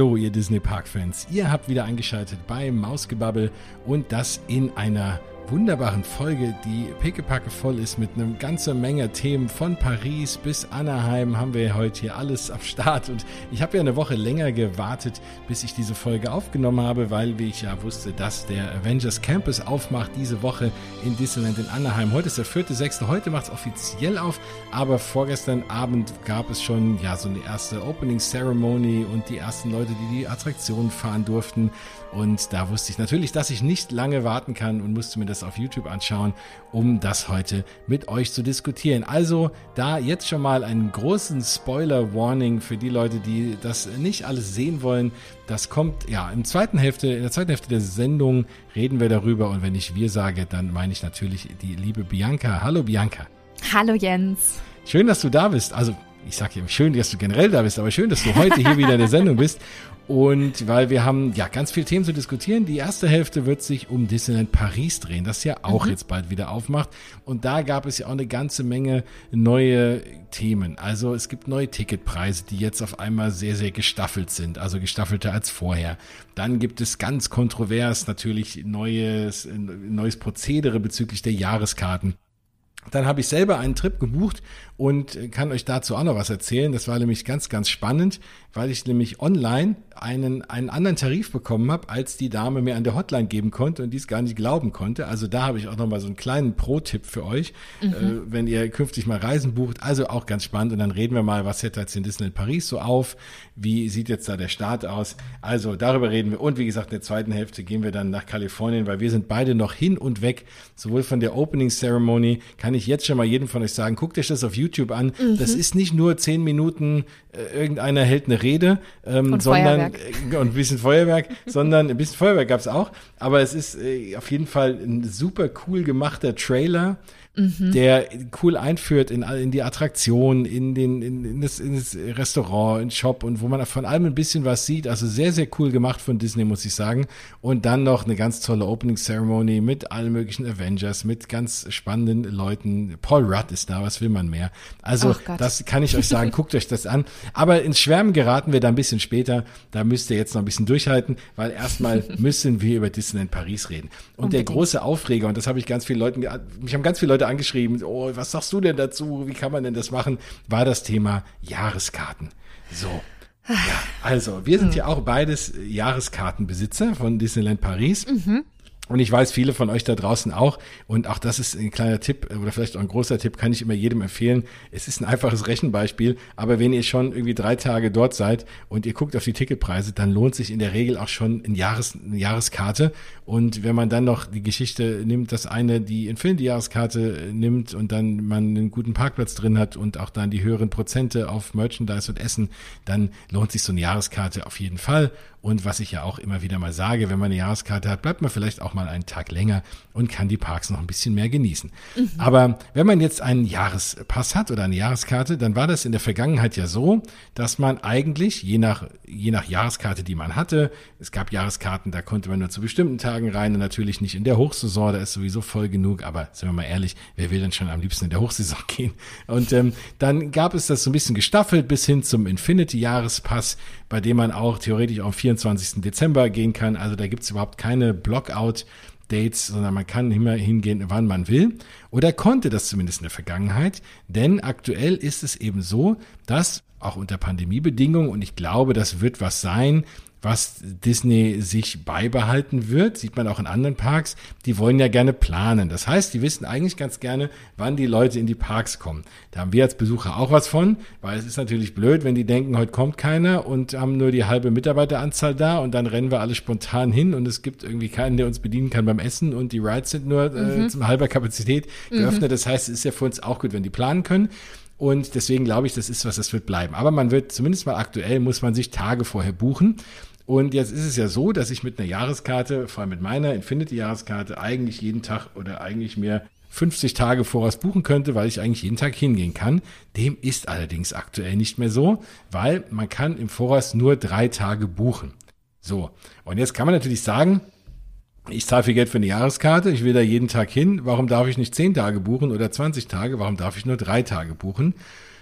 Hallo, ihr Disney Park Fans. Ihr habt wieder eingeschaltet bei Mausgebabbel und das in einer wunderbaren Folge, die pickepacke voll ist mit einer ganzen Menge Themen. Von Paris bis Anaheim haben wir heute hier alles am Start. Und ich habe ja eine Woche länger gewartet, bis ich diese Folge aufgenommen habe, weil wie ich ja wusste, dass der Avengers Campus aufmacht diese Woche in Disneyland in Anaheim. Heute ist der vierte, sechste, heute macht es offiziell auf, aber vorgestern Abend gab es schon ja so eine erste Opening Ceremony und die ersten Leute, die die Attraktion fahren durften. Und da wusste ich natürlich, dass ich nicht lange warten kann und musste mir das auf YouTube anschauen, um das heute mit euch zu diskutieren. Also da jetzt schon mal einen großen Spoiler-Warning für die Leute, die das nicht alles sehen wollen. Das kommt ja in, zweiten Hälfte, in der zweiten Hälfte der Sendung reden wir darüber und wenn ich wir sage, dann meine ich natürlich die liebe Bianca. Hallo Bianca. Hallo Jens. Schön, dass du da bist. Also ich sage ja schön, dass du generell da bist, aber schön, dass du heute hier wieder in der Sendung bist. Und weil wir haben ja ganz viele Themen zu diskutieren. Die erste Hälfte wird sich um Disneyland Paris drehen, das ja auch mhm. jetzt bald wieder aufmacht. Und da gab es ja auch eine ganze Menge neue Themen. Also es gibt neue Ticketpreise, die jetzt auf einmal sehr, sehr gestaffelt sind, also gestaffelter als vorher. Dann gibt es ganz kontrovers natürlich neues, neues Prozedere bezüglich der Jahreskarten. Dann habe ich selber einen Trip gebucht und kann euch dazu auch noch was erzählen. Das war nämlich ganz, ganz spannend, weil ich nämlich online einen, einen anderen Tarif bekommen habe, als die Dame mir an der Hotline geben konnte und dies gar nicht glauben konnte. Also da habe ich auch noch mal so einen kleinen Pro-Tipp für euch, mhm. äh, wenn ihr künftig mal Reisen bucht. Also auch ganz spannend. Und dann reden wir mal, was hält jetzt in Disneyland Paris so auf? Wie sieht jetzt da der Start aus? Also darüber reden wir. Und wie gesagt, in der zweiten Hälfte gehen wir dann nach Kalifornien, weil wir sind beide noch hin und weg. Sowohl von der Opening Ceremony kann ich jetzt schon mal jedem von euch sagen, guckt euch das auf YouTube an. Mhm. Das ist nicht nur zehn Minuten, äh, irgendeiner hält eine Rede, ähm, und sondern äh, und ein bisschen Feuerwerk, sondern ein bisschen Feuerwerk gab's auch. Aber es ist äh, auf jeden Fall ein super cool gemachter Trailer mhm. der cool einführt in, in die Attraktion, in, den, in, in, das, in das Restaurant, in Shop und wo man von allem ein bisschen was sieht. Also sehr, sehr cool gemacht von Disney, muss ich sagen. Und dann noch eine ganz tolle Opening Ceremony mit allen möglichen Avengers, mit ganz spannenden Leuten. Paul Rudd ist da, was will man mehr? Also, das kann ich euch sagen, guckt euch das an. Aber ins Schwärmen geraten wir da ein bisschen später. Da müsst ihr jetzt noch ein bisschen durchhalten, weil erstmal müssen wir über Disneyland Paris reden. Und Unbedingt. der große Aufreger, und das habe ich ganz viele Leuten, mich haben ganz viele Leute angeschrieben, oh, was sagst du denn dazu? Wie kann man denn das machen? War das Thema Jahreskarten. So. Ja, also, wir sind ja auch beides Jahreskartenbesitzer von Disneyland Paris. Mhm. Und ich weiß, viele von euch da draußen auch. Und auch das ist ein kleiner Tipp oder vielleicht auch ein großer Tipp, kann ich immer jedem empfehlen. Es ist ein einfaches Rechenbeispiel. Aber wenn ihr schon irgendwie drei Tage dort seid und ihr guckt auf die Ticketpreise, dann lohnt sich in der Regel auch schon ein Jahres, eine Jahreskarte. Und wenn man dann noch die Geschichte nimmt, dass eine die Infinity-Jahreskarte nimmt und dann man einen guten Parkplatz drin hat und auch dann die höheren Prozente auf Merchandise und Essen, dann lohnt sich so eine Jahreskarte auf jeden Fall. Und was ich ja auch immer wieder mal sage, wenn man eine Jahreskarte hat, bleibt man vielleicht auch mal einen Tag länger und kann die Parks noch ein bisschen mehr genießen. Mhm. Aber wenn man jetzt einen Jahrespass hat oder eine Jahreskarte, dann war das in der Vergangenheit ja so, dass man eigentlich je nach, je nach Jahreskarte, die man hatte, es gab Jahreskarten, da konnte man nur zu bestimmten Tagen rein und natürlich nicht in der Hochsaison, da ist sowieso voll genug, aber sind wir mal ehrlich, wer will denn schon am liebsten in der Hochsaison gehen? Und ähm, dann gab es das so ein bisschen gestaffelt bis hin zum Infinity-Jahrespass, bei dem man auch theoretisch am 24. Dezember gehen kann. Also da gibt's überhaupt keine Blockout. Dates, sondern man kann immer hingehen, wann man will. Oder konnte das zumindest in der Vergangenheit. Denn aktuell ist es eben so, dass auch unter Pandemiebedingungen, und ich glaube, das wird was sein, was Disney sich beibehalten wird, sieht man auch in anderen Parks, die wollen ja gerne planen. Das heißt, die wissen eigentlich ganz gerne, wann die Leute in die Parks kommen. Da haben wir als Besucher auch was von, weil es ist natürlich blöd, wenn die denken, heute kommt keiner und haben nur die halbe Mitarbeiteranzahl da und dann rennen wir alle spontan hin und es gibt irgendwie keinen, der uns bedienen kann beim Essen und die Rides sind nur äh, mhm. zum halber Kapazität geöffnet. Mhm. Das heißt, es ist ja für uns auch gut, wenn die planen können. Und deswegen glaube ich, das ist was, das wird bleiben. Aber man wird, zumindest mal aktuell, muss man sich Tage vorher buchen. Und jetzt ist es ja so, dass ich mit einer Jahreskarte, vor allem mit meiner Infinity-Jahreskarte, eigentlich jeden Tag oder eigentlich mir 50 Tage voraus buchen könnte, weil ich eigentlich jeden Tag hingehen kann. Dem ist allerdings aktuell nicht mehr so, weil man kann im Voraus nur drei Tage buchen. So. Und jetzt kann man natürlich sagen, ich zahle viel Geld für eine Jahreskarte, ich will da jeden Tag hin. Warum darf ich nicht 10 Tage buchen oder 20 Tage? Warum darf ich nur drei Tage buchen?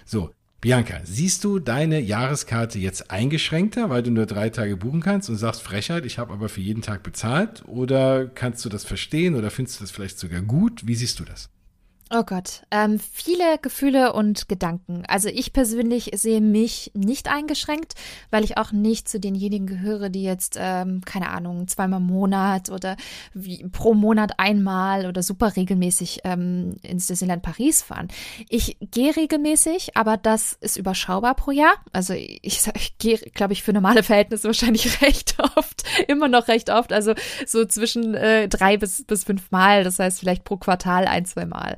So. Bianca, siehst du deine Jahreskarte jetzt eingeschränkter, weil du nur drei Tage buchen kannst und sagst Frechheit, ich habe aber für jeden Tag bezahlt? Oder kannst du das verstehen oder findest du das vielleicht sogar gut? Wie siehst du das? Oh Gott, ähm, viele Gefühle und Gedanken. Also ich persönlich sehe mich nicht eingeschränkt, weil ich auch nicht zu denjenigen gehöre, die jetzt, ähm, keine Ahnung, zweimal im Monat oder wie, pro Monat einmal oder super regelmäßig ähm, ins Disneyland Paris fahren. Ich gehe regelmäßig, aber das ist überschaubar pro Jahr. Also ich, ich gehe, glaube ich, für normale Verhältnisse wahrscheinlich recht oft, immer noch recht oft. Also so zwischen äh, drei bis, bis fünf Mal, das heißt vielleicht pro Quartal ein, zwei Mal.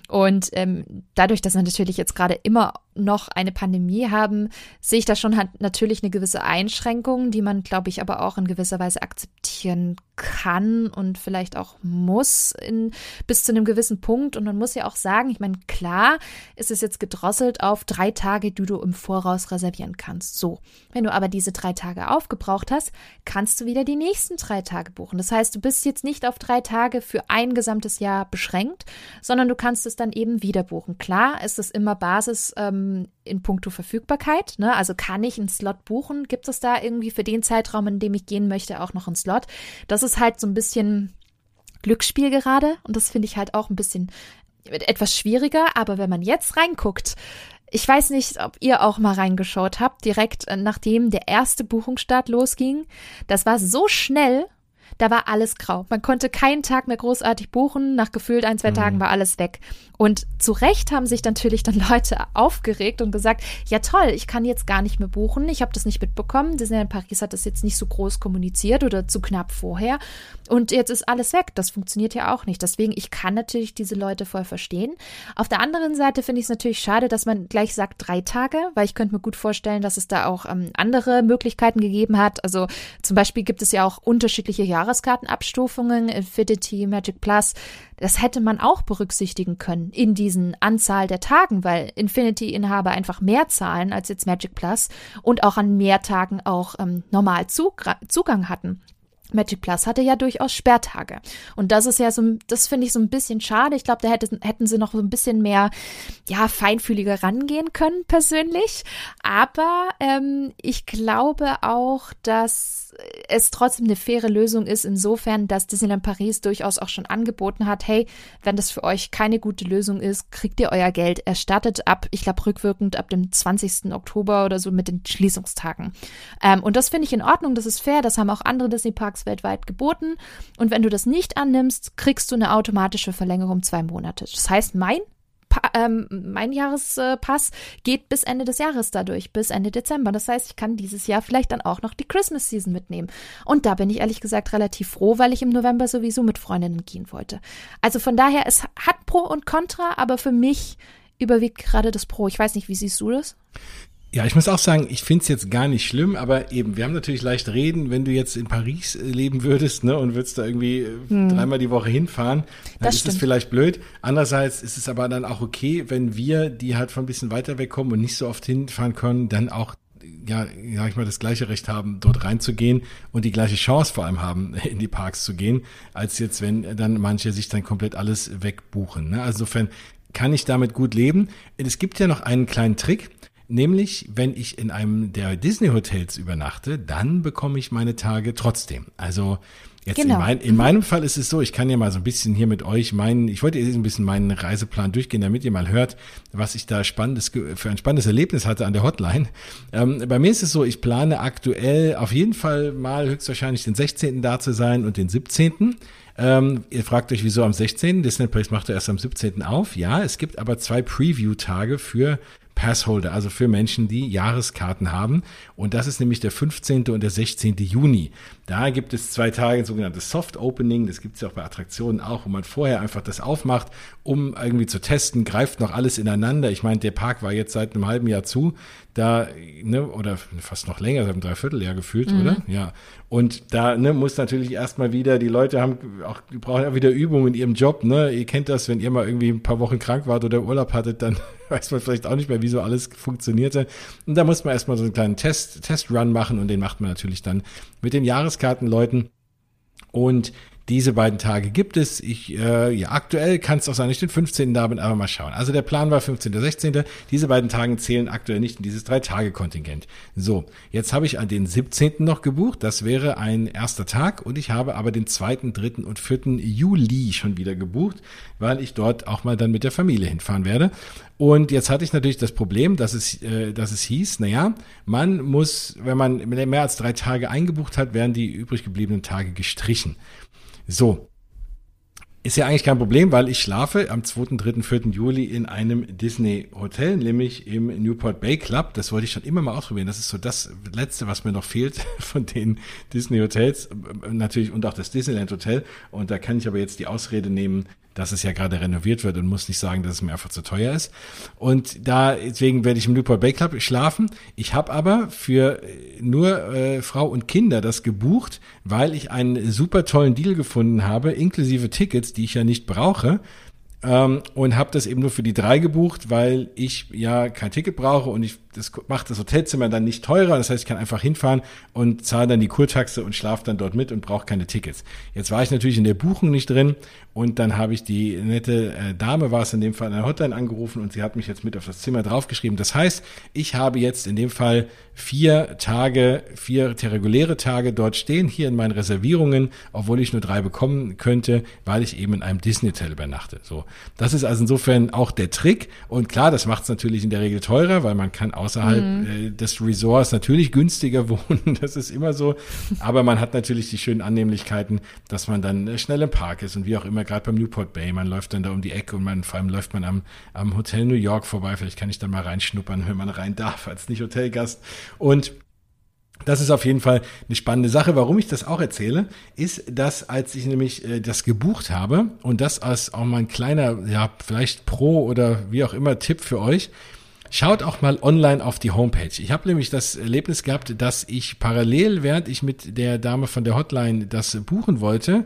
Und ähm, dadurch, dass wir natürlich jetzt gerade immer noch eine Pandemie haben, sehe ich da schon halt natürlich eine gewisse Einschränkung, die man, glaube ich, aber auch in gewisser Weise akzeptieren kann und vielleicht auch muss in, bis zu einem gewissen Punkt. Und man muss ja auch sagen, ich meine, klar ist es jetzt gedrosselt auf drei Tage, die du im Voraus reservieren kannst. So. Wenn du aber diese drei Tage aufgebraucht hast, kannst du wieder die nächsten drei Tage buchen. Das heißt, du bist jetzt nicht auf drei Tage für ein gesamtes Jahr beschränkt, sondern du kannst es dann eben wieder buchen. Klar ist es immer Basis ähm, in puncto Verfügbarkeit. Ne? Also kann ich einen Slot buchen? Gibt es da irgendwie für den Zeitraum, in dem ich gehen möchte, auch noch einen Slot? Das ist halt so ein bisschen Glücksspiel gerade und das finde ich halt auch ein bisschen etwas schwieriger. Aber wenn man jetzt reinguckt, ich weiß nicht, ob ihr auch mal reingeschaut habt, direkt äh, nachdem der erste Buchungsstart losging. Das war so schnell da war alles grau. Man konnte keinen Tag mehr großartig buchen. Nach gefühlt ein, zwei mhm. Tagen war alles weg. Und zu Recht haben sich natürlich dann Leute aufgeregt und gesagt, ja toll, ich kann jetzt gar nicht mehr buchen. Ich habe das nicht mitbekommen. Disneyland Paris hat das jetzt nicht so groß kommuniziert oder zu knapp vorher. Und jetzt ist alles weg. Das funktioniert ja auch nicht. Deswegen, ich kann natürlich diese Leute voll verstehen. Auf der anderen Seite finde ich es natürlich schade, dass man gleich sagt drei Tage, weil ich könnte mir gut vorstellen, dass es da auch ähm, andere Möglichkeiten gegeben hat. Also zum Beispiel gibt es ja auch unterschiedliche Jahreskartenabstufungen, Infinity, Magic Plus. Das hätte man auch berücksichtigen können in diesen Anzahl der Tagen, weil Infinity-Inhaber einfach mehr zahlen als jetzt Magic Plus und auch an mehr Tagen auch ähm, normal Zugang hatten. Magic Plus hatte ja durchaus Sperrtage. Und das ist ja so, das finde ich so ein bisschen schade. Ich glaube, da hätte, hätten sie noch so ein bisschen mehr, ja, feinfühliger rangehen können, persönlich. Aber ähm, ich glaube auch, dass es trotzdem eine faire Lösung ist, insofern, dass Disneyland Paris durchaus auch schon angeboten hat, hey, wenn das für euch keine gute Lösung ist, kriegt ihr euer Geld erstattet ab, ich glaube, rückwirkend ab dem 20. Oktober oder so mit den Schließungstagen. Ähm, und das finde ich in Ordnung, das ist fair, das haben auch andere Disney Tages weltweit geboten. Und wenn du das nicht annimmst, kriegst du eine automatische Verlängerung um zwei Monate. Das heißt, mein Pa ähm, mein Jahrespass geht bis Ende des Jahres dadurch, bis Ende Dezember. Das heißt, ich kann dieses Jahr vielleicht dann auch noch die Christmas Season mitnehmen. Und da bin ich ehrlich gesagt relativ froh, weil ich im November sowieso mit Freundinnen gehen wollte. Also von daher, es hat Pro und Contra, aber für mich überwiegt gerade das Pro. Ich weiß nicht, wie siehst du das? Ja, ich muss auch sagen, ich finde es jetzt gar nicht schlimm, aber eben, wir haben natürlich leicht reden, wenn du jetzt in Paris äh, leben würdest, ne, und würdest da irgendwie äh, hm. dreimal die Woche hinfahren, dann das ist es vielleicht blöd. Andererseits ist es aber dann auch okay, wenn wir, die halt von ein bisschen weiter wegkommen und nicht so oft hinfahren können, dann auch ja, sag ich mal, das gleiche Recht haben, dort reinzugehen und die gleiche Chance vor allem haben, in die Parks zu gehen, als jetzt, wenn dann manche sich dann komplett alles wegbuchen. Ne? Also insofern kann ich damit gut leben. Es gibt ja noch einen kleinen Trick. Nämlich, wenn ich in einem der Disney-Hotels übernachte, dann bekomme ich meine Tage trotzdem. Also Jetzt genau. in, mein, in mhm. meinem Fall ist es so, ich kann ja mal so ein bisschen hier mit euch meinen, ich wollte jetzt ein bisschen meinen Reiseplan durchgehen, damit ihr mal hört, was ich da spannendes für ein spannendes Erlebnis hatte an der Hotline. Ähm, bei mir ist es so, ich plane aktuell auf jeden Fall mal höchstwahrscheinlich den 16. da zu sein und den 17. Ähm, ihr fragt euch, wieso am 16. Disney Place macht er erst am 17. auf. Ja, es gibt aber zwei Preview-Tage für Passholder, also für Menschen, die Jahreskarten haben. Und das ist nämlich der 15. und der 16. Juni. Da gibt es zwei Tage sogenanntes Soft Opening. Das gibt es ja auch bei Attraktionen auch, wo man vorher einfach das aufmacht, um irgendwie zu testen, greift noch alles ineinander. Ich meine, der Park war jetzt seit einem halben Jahr zu da, ne, oder fast noch länger, seit einem Dreivierteljahr gefühlt, mhm. oder? Ja. Und da ne, muss natürlich erstmal wieder, die Leute haben auch, die brauchen auch wieder Übung in ihrem Job, ne? Ihr kennt das, wenn ihr mal irgendwie ein paar Wochen krank wart oder Urlaub hattet, dann weiß man vielleicht auch nicht mehr, wie so alles funktionierte. Und da muss man erstmal so einen kleinen Test, Testrun machen und den macht man natürlich dann mit den Jahreskartenleuten. Und Diese beiden Tage gibt es. Ich, äh, ja, aktuell kann es auch sein, ich den 15. da bin, aber mal schauen. Also der Plan war 15. 16. Diese beiden Tage zählen aktuell nicht in dieses Drei-Tage-Kontingent. So, jetzt habe ich an den 17. noch gebucht. Das wäre ein erster Tag und ich habe aber den 2., 3. und 4. Juli schon wieder gebucht, weil ich dort auch mal dann mit der Familie hinfahren werde. Und jetzt hatte ich natürlich das Problem, dass es, äh, dass es hieß, naja, man muss, wenn man mehr als drei Tage eingebucht hat, werden die übrig gebliebenen Tage gestrichen. So. Ist ja eigentlich kein Problem, weil ich schlafe am 2., 3., 4. Juli in einem Disney Hotel, nämlich im Newport Bay Club. Das wollte ich schon immer mal ausprobieren. Das ist so das Letzte, was mir noch fehlt von den Disney Hotels. Natürlich und auch das Disneyland Hotel. Und da kann ich aber jetzt die Ausrede nehmen, dass es ja gerade renoviert wird und muss nicht sagen, dass es mir einfach zu teuer ist. Und da, deswegen werde ich im Newport Bay Club schlafen. Ich habe aber für äh, nur äh, Frau und Kinder das gebucht, weil ich einen super tollen Deal gefunden habe, inklusive Tickets, die ich ja nicht brauche ähm, und habe das eben nur für die drei gebucht, weil ich ja kein Ticket brauche und ich das macht das Hotelzimmer dann nicht teurer. Das heißt, ich kann einfach hinfahren und zahle dann die Kurtaxe und schlafe dann dort mit und brauche keine Tickets. Jetzt war ich natürlich in der Buchung nicht drin und dann habe ich die nette äh, Dame, war es in dem Fall, an der Hotline angerufen und sie hat mich jetzt mit auf das Zimmer draufgeschrieben. Das heißt, ich habe jetzt in dem Fall vier Tage, vier reguläre Tage dort stehen, hier in meinen Reservierungen, obwohl ich nur drei bekommen könnte, weil ich eben in einem Disney-Hotel übernachte. So, das ist also insofern auch der Trick. Und klar, das macht es natürlich in der Regel teurer, weil man kann außerhalb mhm. äh, des Resorts natürlich günstiger wohnen. Das ist immer so. Aber man hat natürlich die schönen Annehmlichkeiten, dass man dann äh, schnell im Park ist und wie auch immer, gerade beim Newport Bay, man läuft dann da um die Ecke und man vor allem läuft man am, am Hotel New York vorbei. Vielleicht kann ich da mal reinschnuppern, wenn man rein darf, als nicht Hotelgast. Und das ist auf jeden Fall eine spannende Sache. Warum ich das auch erzähle, ist, dass als ich nämlich äh, das gebucht habe und das als auch mal ein kleiner, ja, vielleicht Pro oder wie auch immer Tipp für euch, Schaut auch mal online auf die Homepage. Ich habe nämlich das Erlebnis gehabt, dass ich parallel, während ich mit der Dame von der Hotline das buchen wollte,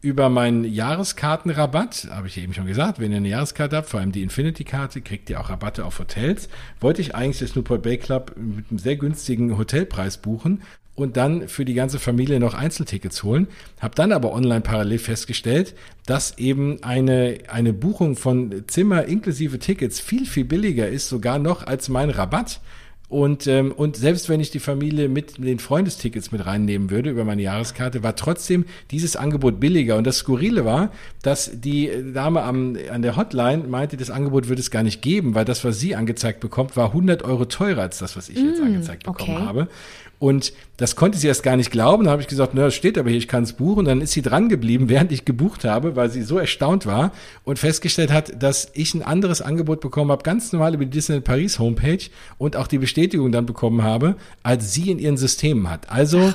über meinen Jahreskartenrabatt, habe ich eben schon gesagt, wenn ihr eine Jahreskarte habt, vor allem die Infinity-Karte, kriegt ihr auch Rabatte auf Hotels. Wollte ich eigentlich das Newport Bay Club mit einem sehr günstigen Hotelpreis buchen und dann für die ganze Familie noch Einzeltickets holen. Habe dann aber online parallel festgestellt, dass eben eine, eine Buchung von Zimmer inklusive Tickets viel, viel billiger ist, sogar noch als mein Rabatt. Und, ähm, und selbst wenn ich die Familie mit den Freundestickets mit reinnehmen würde über meine Jahreskarte, war trotzdem dieses Angebot billiger. Und das Skurrile war, dass die Dame am, an der Hotline meinte, das Angebot würde es gar nicht geben, weil das, was sie angezeigt bekommt, war 100 Euro teurer als das, was ich mm, jetzt angezeigt bekommen okay. habe. Und das konnte sie erst gar nicht glauben. Da habe ich gesagt, na, das steht aber hier, ich kann es buchen. dann ist sie dran geblieben, während ich gebucht habe, weil sie so erstaunt war und festgestellt hat, dass ich ein anderes Angebot bekommen habe, ganz normal über die Disneyland Paris Homepage und auch die Bestätigung dann bekommen habe, als sie in ihren Systemen hat. Also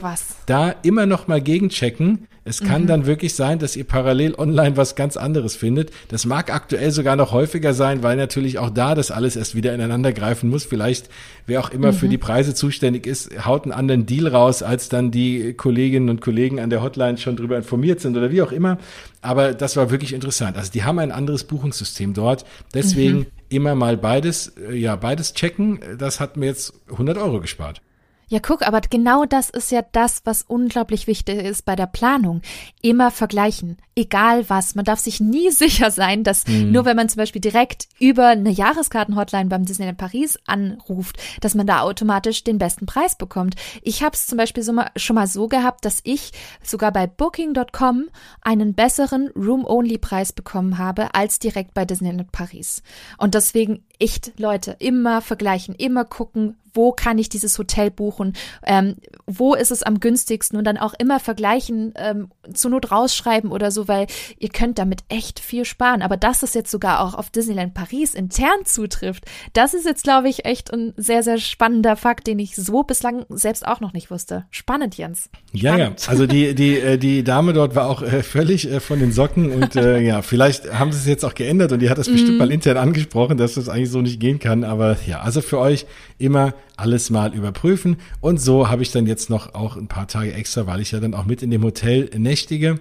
da immer noch mal gegenchecken es kann mhm. dann wirklich sein, dass ihr parallel online was ganz anderes findet. Das mag aktuell sogar noch häufiger sein, weil natürlich auch da das alles erst wieder ineinander greifen muss. Vielleicht, wer auch immer mhm. für die Preise zuständig ist, haut einen anderen Deal raus, als dann die Kolleginnen und Kollegen an der Hotline schon drüber informiert sind oder wie auch immer. Aber das war wirklich interessant. Also die haben ein anderes Buchungssystem dort. Deswegen mhm. immer mal beides, äh, ja, beides checken. Das hat mir jetzt 100 Euro gespart. Ja, guck, aber genau das ist ja das, was unglaublich wichtig ist bei der Planung. Immer vergleichen, egal was. Man darf sich nie sicher sein, dass mhm. nur wenn man zum Beispiel direkt über eine Jahreskarten-Hotline beim Disneyland Paris anruft, dass man da automatisch den besten Preis bekommt. Ich habe es zum Beispiel so mal, schon mal so gehabt, dass ich sogar bei Booking.com einen besseren Room-Only-Preis bekommen habe als direkt bei Disneyland Paris. Und deswegen echt, Leute, immer vergleichen, immer gucken, wo kann ich dieses Hotel buchen, ähm, wo ist es am günstigsten und dann auch immer vergleichen, ähm, zur Not rausschreiben oder so, weil ihr könnt damit echt viel sparen. Aber dass es jetzt sogar auch auf Disneyland Paris intern zutrifft, das ist jetzt, glaube ich, echt ein sehr, sehr spannender Fakt, den ich so bislang selbst auch noch nicht wusste. Spannend, Jens. Spannend. Ja, ja. Also die, die, äh, die Dame dort war auch äh, völlig äh, von den Socken und äh, ja, vielleicht haben sie es jetzt auch geändert und die hat das bestimmt mm. mal intern angesprochen, dass das eigentlich so nicht gehen kann. Aber ja, also für euch immer alles mal überprüfen. Und so habe ich dann jetzt noch auch ein paar Tage extra, weil ich ja dann auch mit in dem Hotel nächtige.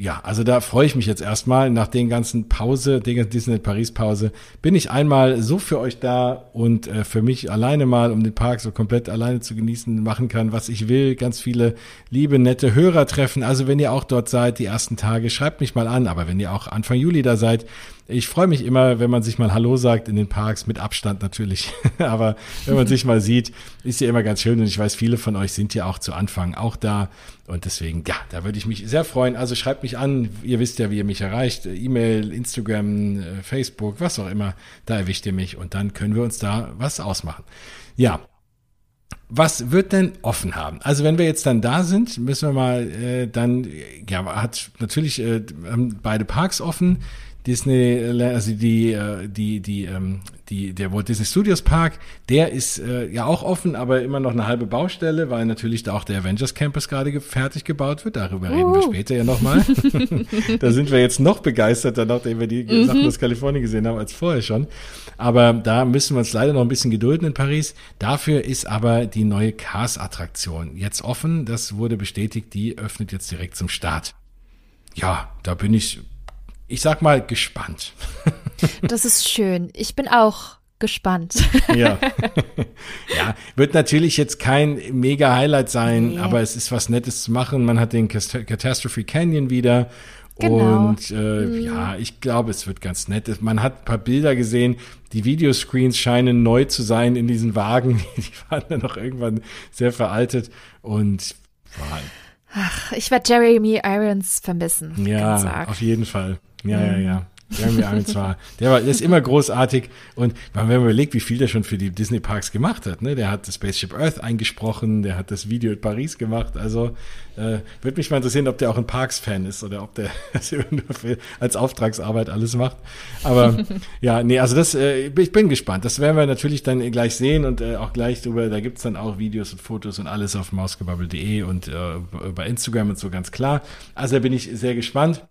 ja, also da freue ich mich jetzt erstmal. Nach den ganzen Pause, der ganzen Disney Paris Pause, bin ich einmal so für euch da und äh, für mich alleine mal, um den Park so komplett alleine zu genießen, machen kann, was ich will. Ganz viele liebe, nette Hörer treffen. Also wenn ihr auch dort seid, die ersten Tage, schreibt mich mal an. Aber wenn ihr auch Anfang Juli da seid, ich freue mich immer, wenn man sich mal Hallo sagt in den Parks, mit Abstand natürlich. Aber wenn man sich mal sieht, ist ja immer ganz schön. Und ich weiß, viele von euch sind ja auch zu Anfang auch da. Und deswegen, ja, da würde ich mich sehr freuen. Also schreibt mich an. Ihr wisst ja, wie ihr mich erreicht. E-Mail, Instagram, äh, Facebook, was auch immer. Da erwischt ihr mich. Und dann können wir uns da was ausmachen. Ja, was wird denn offen haben? Also wenn wir jetzt dann da sind, müssen wir mal äh, dann, ja, hat natürlich äh, beide Parks offen. Disney, also die, äh, die, die, ähm, die, der Walt Disney Studios Park, der ist äh, ja auch offen, aber immer noch eine halbe Baustelle, weil natürlich da auch der Avengers Campus gerade fertig gebaut wird. Darüber uh. reden wir später ja nochmal. da sind wir jetzt noch begeisterter, nachdem wir die mhm. Sachen aus Kalifornien gesehen haben, als vorher schon. Aber da müssen wir uns leider noch ein bisschen gedulden in Paris. Dafür ist aber die neue Cars-Attraktion jetzt offen. Das wurde bestätigt. Die öffnet jetzt direkt zum Start. Ja, da bin ich ich sag mal, gespannt. Das ist schön. Ich bin auch gespannt. Ja. ja, wird natürlich jetzt kein mega Highlight sein, nee. aber es ist was Nettes zu machen. Man hat den Catastrophe Canyon wieder. Genau. Und äh, mhm. ja, ich glaube, es wird ganz nett. Man hat ein paar Bilder gesehen. Die Videoscreens scheinen neu zu sein in diesen Wagen. Die waren dann noch irgendwann sehr veraltet. Und wow. Ach, ich werde Jeremy Irons vermissen. Ja, auf jeden Fall. Ja, ja, ja. Jeremy Irons war, der war, der ist immer großartig und wenn man überlegt, wie viel der schon für die Disney Parks gemacht hat, ne, der hat das Spaceship Earth eingesprochen, der hat das Video in Paris gemacht, also äh, würde mich mal interessieren, ob der auch ein Parks-Fan ist oder ob der das als Auftragsarbeit alles macht. Aber ja, nee, also das, äh, ich bin gespannt. Das werden wir natürlich dann gleich sehen und äh, auch gleich drüber, da gibt's dann auch Videos und Fotos und alles auf mausgebubble.de und äh, bei Instagram und so ganz klar. Also da bin ich sehr gespannt.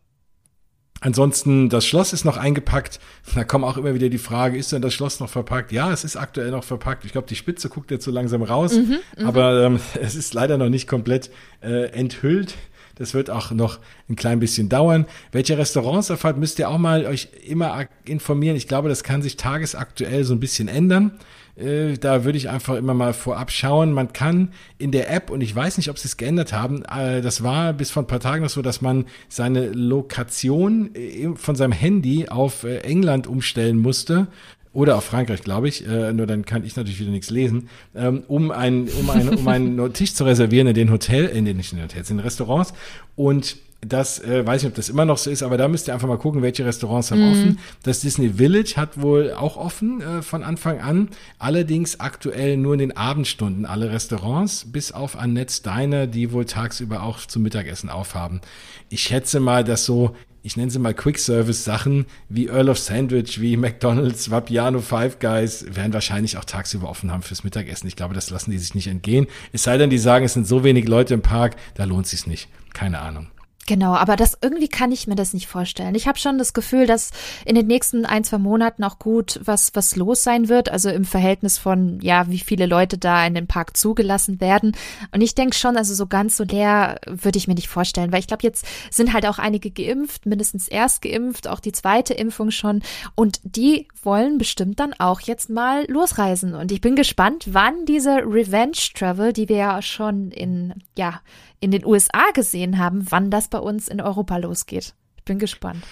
Ansonsten, das Schloss ist noch eingepackt. Da kommt auch immer wieder die Frage, ist denn das Schloss noch verpackt? Ja, es ist aktuell noch verpackt. Ich glaube, die Spitze guckt jetzt so langsam raus, mhm, mhm, aber ähm, es ist leider noch nicht komplett äh, enthüllt. Das wird auch noch ein klein bisschen dauern. Welche Restaurants erfahrt, müsst ihr auch mal euch immer informieren. Ich glaube, das kann sich tagesaktuell so ein bisschen ändern. Äh, da würde ich einfach immer mal vorab schauen. Man kann in der App, und ich weiß nicht, ob sie es geändert haben, äh, das war bis vor ein paar Tagen noch so, dass man seine Lokation äh, von seinem Handy auf England umstellen musste oder auf Frankreich, glaube ich, äh, nur dann kann ich natürlich wieder nichts lesen, ähm, um, ein, um, ein, um einen Tisch zu reservieren in den Hotel, in den, nicht in den Hotels, in den Restaurants. Und das äh, weiß nicht, ob das immer noch so ist, aber da müsst ihr einfach mal gucken, welche Restaurants haben mm. offen. Das Disney Village hat wohl auch offen äh, von Anfang an, allerdings aktuell nur in den Abendstunden alle Restaurants, bis auf Annette's Diner, die wohl tagsüber auch zum Mittagessen aufhaben. Ich schätze mal, dass so ich nenne sie mal Quick-Service-Sachen wie Earl of Sandwich, wie McDonald's, Vapiano, Five Guys, werden wahrscheinlich auch tagsüber offen haben fürs Mittagessen. Ich glaube, das lassen die sich nicht entgehen. Es sei denn, die sagen, es sind so wenig Leute im Park, da lohnt es sich nicht. Keine Ahnung. Genau, aber das irgendwie kann ich mir das nicht vorstellen. Ich habe schon das Gefühl, dass in den nächsten ein, zwei Monaten auch gut was, was los sein wird, also im Verhältnis von, ja, wie viele Leute da in den Park zugelassen werden. Und ich denke schon, also so ganz so leer würde ich mir nicht vorstellen, weil ich glaube, jetzt sind halt auch einige geimpft, mindestens erst geimpft, auch die zweite Impfung schon. Und die wollen bestimmt dann auch jetzt mal losreisen. Und ich bin gespannt, wann diese Revenge Travel, die wir ja schon in, ja, in den USA gesehen haben, wann das bei uns in Europa losgeht. Ich bin gespannt.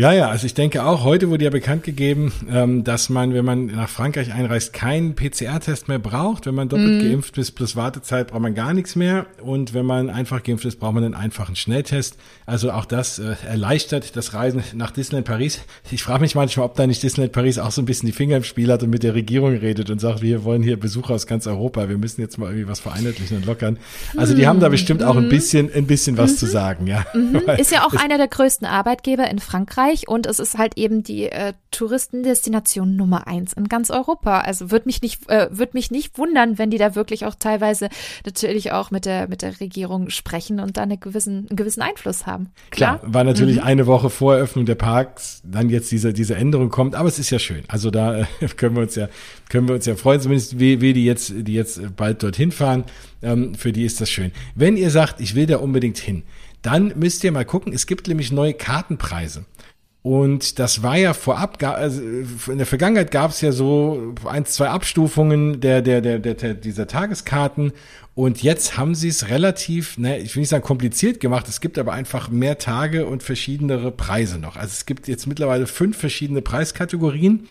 Ja, ja, also ich denke auch, heute wurde ja bekannt gegeben, ähm, dass man, wenn man nach Frankreich einreist, keinen PCR-Test mehr braucht. Wenn man doppelt mm. geimpft ist plus Wartezeit, braucht man gar nichts mehr. Und wenn man einfach geimpft ist, braucht man einen einfachen Schnelltest. Also auch das äh, erleichtert das Reisen nach Disneyland Paris. Ich frage mich manchmal, ob da nicht Disneyland Paris auch so ein bisschen die Finger im Spiel hat und mit der Regierung redet und sagt, wir wollen hier Besucher aus ganz Europa, wir müssen jetzt mal irgendwie was vereinheitlichen und lockern. Also die mm. haben da bestimmt auch ein mhm. bisschen, ein bisschen was zu sagen, ja. Mhm. Ist ja auch einer der größten Arbeitgeber in Frankreich. Frankreich und es ist halt eben die äh, Touristendestination Nummer eins in ganz Europa. Also wird mich nicht, äh, wird mich nicht wundern, wenn die da wirklich auch teilweise natürlich auch mit der, mit der Regierung sprechen und da eine gewissen, einen gewissen Einfluss haben. Klar, Klar war natürlich mhm. eine Woche vor Eröffnung der Parks dann jetzt diese, diese Änderung kommt, aber es ist ja schön. Also da äh, können wir uns ja, können wir uns ja freuen, zumindest wie, wie die jetzt, die jetzt bald dorthin fahren. Ähm, für die ist das schön. Wenn ihr sagt, ich will da unbedingt hin, dann müsst ihr mal gucken, es gibt nämlich neue Kartenpreise. Und das war ja vorab, also in der Vergangenheit gab es ja so ein, zwei Abstufungen der, der, der, der, dieser Tageskarten. Und jetzt haben sie es relativ, ne, ich will nicht sagen kompliziert gemacht, es gibt aber einfach mehr Tage und verschiedenere Preise noch. Also es gibt jetzt mittlerweile fünf verschiedene Preiskategorien,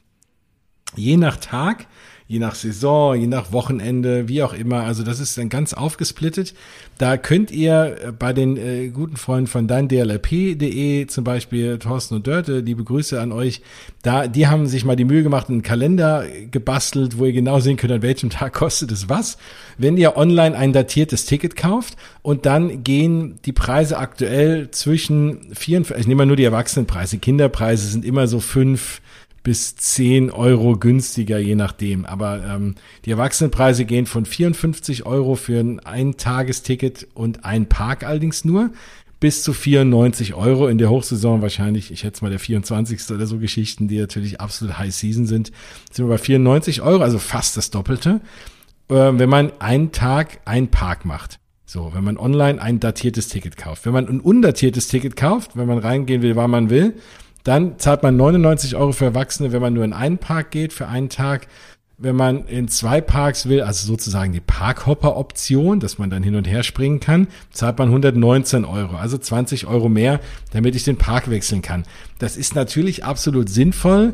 je nach Tag je nach Saison, je nach Wochenende, wie auch immer. Also das ist dann ganz aufgesplittet. Da könnt ihr äh, bei den äh, guten Freunden von deindlp.de zum Beispiel, Thorsten und Dörte, liebe Grüße an euch, da, die haben sich mal die Mühe gemacht, einen Kalender gebastelt, wo ihr genau sehen könnt, an welchem Tag kostet es was. Wenn ihr online ein datiertes Ticket kauft und dann gehen die Preise aktuell zwischen 44, ich nehme mal nur die Erwachsenenpreise, Kinderpreise sind immer so fünf bis 10 Euro günstiger, je nachdem. Aber ähm, die Erwachsenenpreise gehen von 54 Euro für ein Eintagesticket und ein Park allerdings nur bis zu 94 Euro in der Hochsaison wahrscheinlich, ich schätze mal der 24. oder so Geschichten, die natürlich absolut High Season sind, sind wir bei 94 Euro, also fast das Doppelte, äh, wenn man einen Tag ein Park macht. So, wenn man online ein datiertes Ticket kauft. Wenn man ein undatiertes Ticket kauft, wenn man reingehen will, wann man will, dann zahlt man 99 Euro für Erwachsene, wenn man nur in einen Park geht für einen Tag. Wenn man in zwei Parks will, also sozusagen die Parkhopper-Option, dass man dann hin und her springen kann, zahlt man 119 Euro, also 20 Euro mehr, damit ich den Park wechseln kann. Das ist natürlich absolut sinnvoll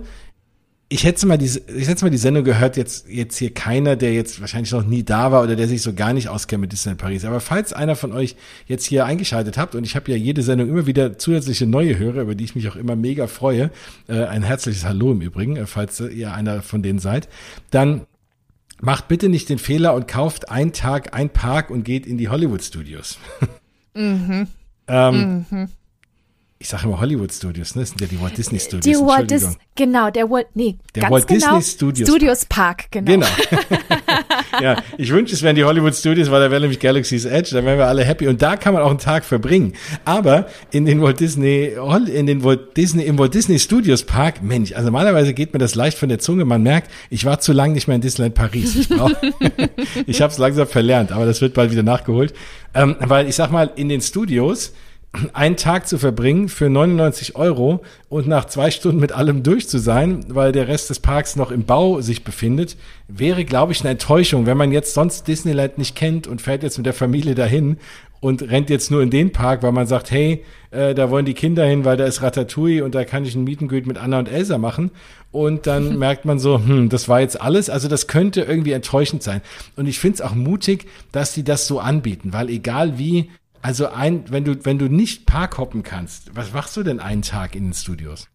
ich hätte mal diese, ich hätte mal die Sendung gehört, jetzt, jetzt hier keiner, der jetzt wahrscheinlich noch nie da war oder der sich so gar nicht auskennt mit Disneyland Paris. Aber falls einer von euch jetzt hier eingeschaltet habt, und ich habe ja jede Sendung immer wieder zusätzliche neue Hörer, über die ich mich auch immer mega freue, äh, ein herzliches Hallo im Übrigen, äh, falls ihr einer von denen seid, dann macht bitte nicht den Fehler und kauft einen Tag ein Park und geht in die Hollywood Studios. Mhm. ähm, mhm ich sage immer Hollywood Studios, ne? Das sind ja die Walt Disney Studios. Die Walt Dis genau, der Walt, nee, der ganz Walt genau, Disney Studios, Studios Park. genau. Genau. ja, ich wünsche, es wären die Hollywood Studios, weil da wäre nämlich Galaxy's Edge, da wären wir alle happy und da kann man auch einen Tag verbringen. Aber in den Walt Disney, in den Walt Disney, im Walt Disney Studios Park, Mensch, also normalerweise geht mir das leicht von der Zunge, man merkt, ich war zu lange nicht mehr in Disneyland Paris. Ich brauch, ich habe es langsam verlernt, aber das wird bald wieder nachgeholt. Ähm, weil ich sag mal, in den Studios, einen Tag zu verbringen für 99 Euro und nach zwei Stunden mit allem durch zu sein, weil der Rest des Parks noch im Bau sich befindet, wäre, glaube ich, eine Enttäuschung, wenn man jetzt sonst Disneyland nicht kennt und fährt jetzt mit der Familie dahin und rennt jetzt nur in den Park, weil man sagt, hey, äh, da wollen die Kinder hin, weil da ist Ratatouille und da kann ich ein Mietengüt mit Anna und Elsa machen. Und dann merkt man so, hm, das war jetzt alles. Also das könnte irgendwie enttäuschend sein. Und ich finde es auch mutig, dass die das so anbieten, weil egal wie also ein, wenn du, wenn du nicht Park hoppen kannst, was machst du denn einen Tag in den Studios?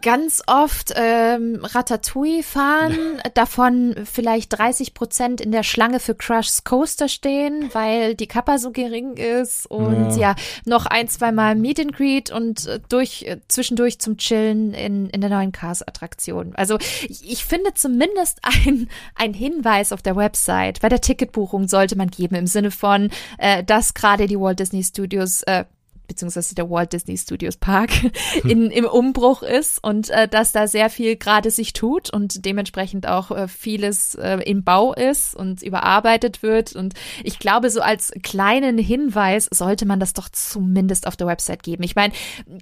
Ganz oft ähm, Ratatouille fahren, davon vielleicht 30 Prozent in der Schlange für Crush's Coaster stehen, weil die Kappa so gering ist und ja, ja noch ein, zwei Mal Meet and Greet und äh, durch äh, zwischendurch zum Chillen in, in der neuen Cars-Attraktion. Also ich, ich finde zumindest ein, ein Hinweis auf der Website bei der Ticketbuchung sollte man geben im Sinne von, äh, dass gerade die Walt Disney Studios äh, beziehungsweise der Walt Disney Studios Park in, im Umbruch ist und äh, dass da sehr viel gerade sich tut und dementsprechend auch äh, vieles äh, im Bau ist und überarbeitet wird. Und ich glaube, so als kleinen Hinweis sollte man das doch zumindest auf der Website geben. Ich meine,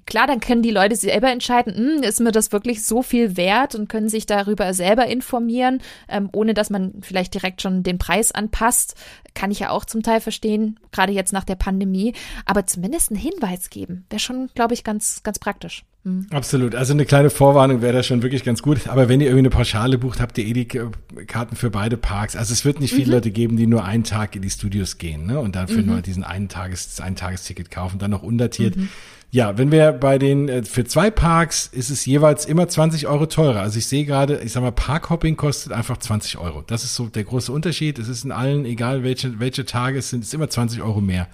klar, dann können die Leute selber entscheiden, hm, ist mir das wirklich so viel wert und können sich darüber selber informieren, ähm, ohne dass man vielleicht direkt schon den Preis anpasst. Kann ich ja auch zum Teil verstehen, gerade jetzt nach der Pandemie. Aber zumindest ein Hinweis Hinweis geben. Wäre schon, glaube ich, ganz, ganz praktisch. Mhm. Absolut. Also eine kleine Vorwarnung wäre da schon wirklich ganz gut. Aber wenn ihr irgendwie eine Pauschale bucht, habt ihr eh die Karten für beide Parks. Also es wird nicht viele mhm. Leute geben, die nur einen Tag in die Studios gehen ne? und dafür mhm. nur diesen einen Tages, ein Tagesticket kaufen, dann noch undatiert. Mhm. Ja, wenn wir bei den, äh, für zwei Parks ist es jeweils immer 20 Euro teurer. Also ich sehe gerade, ich sag mal, Parkhopping kostet einfach 20 Euro. Das ist so der große Unterschied. Es ist in allen, egal welche, welche Tage es sind, es ist immer 20 Euro mehr.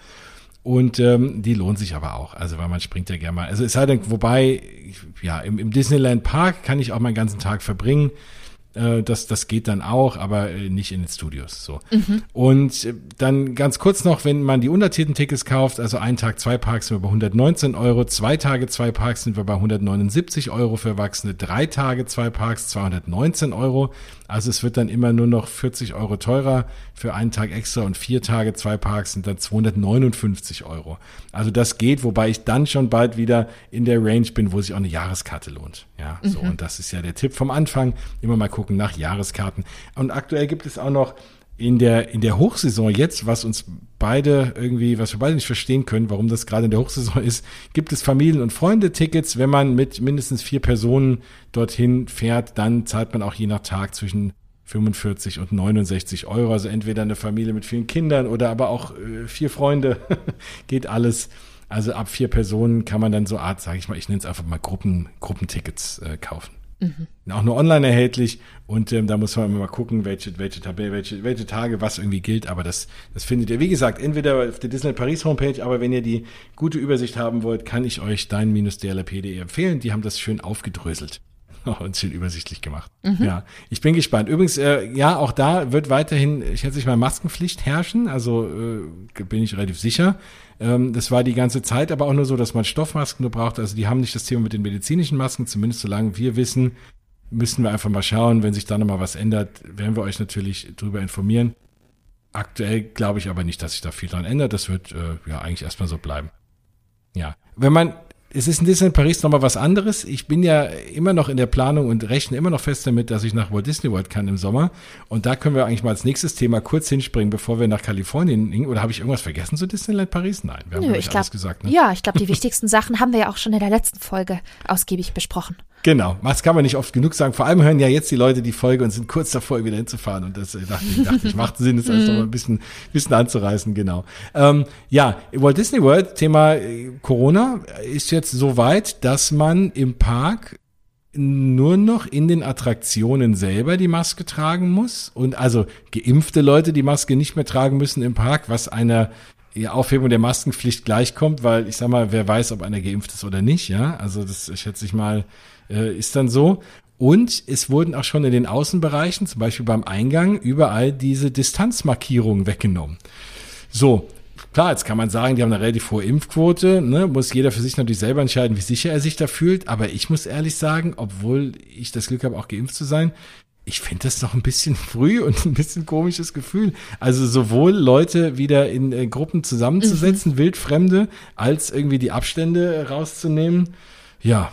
Und ähm, die lohnt sich aber auch. Also weil man springt ja gerne mal. Also es sei denn, wobei, ja, im, im Disneyland Park kann ich auch meinen ganzen Tag verbringen. Äh, das, das geht dann auch, aber äh, nicht in den Studios. So. Mhm. Und äh, dann ganz kurz noch, wenn man die untertitelten Tickets kauft, also ein Tag, zwei Parks sind wir bei 119 Euro, zwei Tage, zwei Parks sind wir bei 179 Euro für Erwachsene, drei Tage, zwei Parks 219 Euro. Also es wird dann immer nur noch 40 Euro teurer für einen Tag extra und vier Tage, zwei Parks sind dann 259 Euro. Also das geht, wobei ich dann schon bald wieder in der Range bin, wo sich auch eine Jahreskarte lohnt. Ja, so. Mhm. Und das ist ja der Tipp vom Anfang. Immer mal gucken nach Jahreskarten. Und aktuell gibt es auch noch in der, in der Hochsaison jetzt, was uns beide irgendwie, was wir beide nicht verstehen können, warum das gerade in der Hochsaison ist, gibt es Familien- und Freunde-Tickets. Wenn man mit mindestens vier Personen dorthin fährt, dann zahlt man auch je nach Tag zwischen 45 und 69 Euro. Also entweder eine Familie mit vielen Kindern oder aber auch äh, vier Freunde. Geht alles. Also ab vier Personen kann man dann so Art, sage ich mal, ich nenne es einfach mal Gruppen, Gruppentickets äh, kaufen. Mhm. Auch nur online erhältlich und ähm, da muss man immer mal gucken, welche, welche Tabelle, welche, welche Tage was irgendwie gilt, aber das, das findet ihr, wie gesagt, entweder auf der Disney Paris Homepage, aber wenn ihr die gute Übersicht haben wollt, kann ich euch dein-dlp.de empfehlen. Die haben das schön aufgedröselt und schön übersichtlich gemacht. Mhm. Ja, ich bin gespannt. Übrigens, äh, ja, auch da wird weiterhin, ich schätze mal, Maskenpflicht herrschen, also äh, bin ich relativ sicher. Ähm, das war die ganze Zeit aber auch nur so, dass man Stoffmasken nur braucht. Also die haben nicht das Thema mit den medizinischen Masken, zumindest solange wir wissen, müssen wir einfach mal schauen. Wenn sich da nochmal was ändert, werden wir euch natürlich darüber informieren. Aktuell glaube ich aber nicht, dass sich da viel dran ändert. Das wird äh, ja eigentlich erstmal so bleiben. Ja. Wenn man es ist in Disneyland Paris nochmal was anderes. Ich bin ja immer noch in der Planung und rechne immer noch fest damit, dass ich nach Walt Disney World kann im Sommer. Und da können wir eigentlich mal als nächstes Thema kurz hinspringen, bevor wir nach Kalifornien gehen. Oder habe ich irgendwas vergessen zu Disneyland Paris? Nein, wir haben Nö, ich glaub, alles gesagt. Ne? Ja, ich glaube, die wichtigsten Sachen haben wir ja auch schon in der letzten Folge ausgiebig besprochen. Genau, das kann man nicht oft genug sagen. Vor allem hören ja jetzt die Leute die Folge und sind kurz davor, wieder hinzufahren. Und das äh, dachte ich, dachte ich macht Sinn, das alles noch mal ein bisschen, bisschen anzureißen, genau. Ähm, ja, Walt Disney World, Thema äh, Corona, ist jetzt so weit, dass man im Park nur noch in den Attraktionen selber die Maske tragen muss und also geimpfte Leute die Maske nicht mehr tragen müssen im Park, was einer Aufhebung der Maskenpflicht gleichkommt, weil ich sag mal, wer weiß, ob einer geimpft ist oder nicht, ja. Also das schätze ich mal, äh, ist dann so. Und es wurden auch schon in den Außenbereichen, zum Beispiel beim Eingang, überall diese Distanzmarkierungen weggenommen. So, klar, jetzt kann man sagen, die haben eine relativ hohe Impfquote, ne? muss jeder für sich natürlich selber entscheiden, wie sicher er sich da fühlt. Aber ich muss ehrlich sagen, obwohl ich das Glück habe, auch geimpft zu sein, ich finde das noch ein bisschen früh und ein bisschen komisches Gefühl. Also sowohl Leute wieder in äh, Gruppen zusammenzusetzen, mhm. wildfremde, als irgendwie die Abstände rauszunehmen. Ja,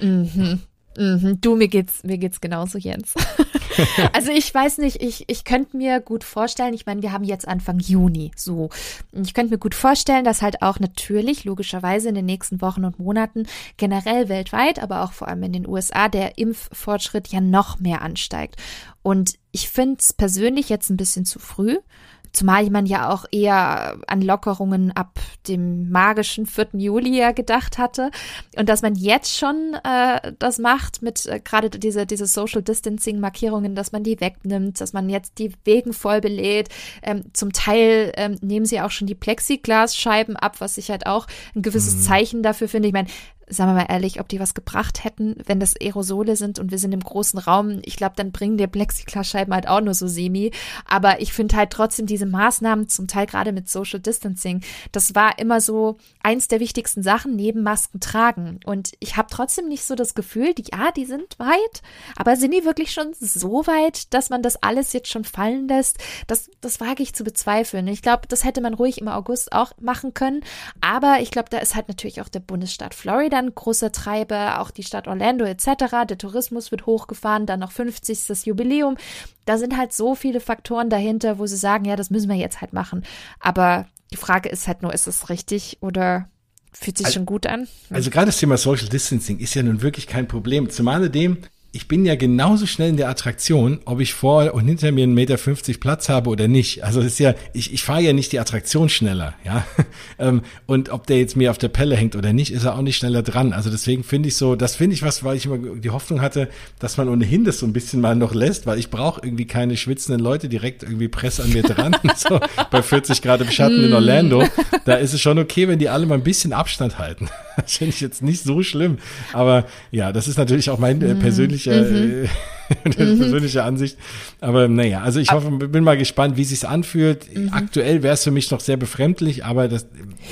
Mhm. Mhm. Du, mir geht's, mir geht's genauso, Jens. also ich weiß nicht, ich, ich könnte mir gut vorstellen, ich meine, wir haben jetzt Anfang Juni, so. Ich könnte mir gut vorstellen, dass halt auch natürlich, logischerweise in den nächsten Wochen und Monaten generell weltweit, aber auch vor allem in den USA, der Impffortschritt ja noch mehr ansteigt. Und ich finde es persönlich jetzt ein bisschen zu früh. Zumal man ja auch eher an Lockerungen ab dem magischen 4. Juli ja gedacht hatte. Und dass man jetzt schon äh, das macht mit äh, gerade diese, diese Social Distancing-Markierungen, dass man die wegnimmt, dass man jetzt die Wegen voll belädt. Ähm, zum Teil ähm, nehmen sie auch schon die Plexiglasscheiben ab, was ich halt auch ein gewisses mhm. Zeichen dafür finde. Ich meine, sagen wir mal ehrlich, ob die was gebracht hätten, wenn das Aerosole sind und wir sind im großen Raum. Ich glaube, dann bringen die Plexiglasscheiben halt auch nur so semi. Aber ich finde halt trotzdem diese Maßnahmen, zum Teil gerade mit Social Distancing, das war immer so eins der wichtigsten Sachen neben Masken tragen. Und ich habe trotzdem nicht so das Gefühl, die, ja, die sind weit, aber sind die wirklich schon so weit, dass man das alles jetzt schon fallen lässt? Das, das wage ich zu bezweifeln. Ich glaube, das hätte man ruhig im August auch machen können. Aber ich glaube, da ist halt natürlich auch der Bundesstaat Florida ein großer Treiber, auch die Stadt Orlando etc. Der Tourismus wird hochgefahren, dann noch 50. Jubiläum. Da sind halt so viele Faktoren dahinter, wo sie sagen, ja, das müssen wir jetzt halt machen. Aber die Frage ist halt nur, ist es richtig oder fühlt sich also, schon gut an? Also gerade das Thema Social Distancing ist ja nun wirklich kein Problem. Zumal dem, ich bin ja genauso schnell in der Attraktion, ob ich vor und hinter mir einen Meter fünfzig Platz habe oder nicht. Also ist ja, ich, ich fahre ja nicht die Attraktion schneller, ja. Ähm, und ob der jetzt mir auf der Pelle hängt oder nicht, ist er auch nicht schneller dran. Also deswegen finde ich so, das finde ich was, weil ich immer die Hoffnung hatte, dass man ohnehin das so ein bisschen mal noch lässt, weil ich brauche irgendwie keine schwitzenden Leute direkt irgendwie Press an mir dran. so bei 40 Grad im Schatten in Orlando. Da ist es schon okay, wenn die alle mal ein bisschen Abstand halten. Das finde ich jetzt nicht so schlimm. Aber ja, das ist natürlich auch mein äh, persönlicher mhm. mhm. persönliche Ansicht. Aber naja, also ich hoffe, bin mal gespannt, wie sich's anfühlt. Mhm. Aktuell wäre es für mich noch sehr befremdlich, aber das,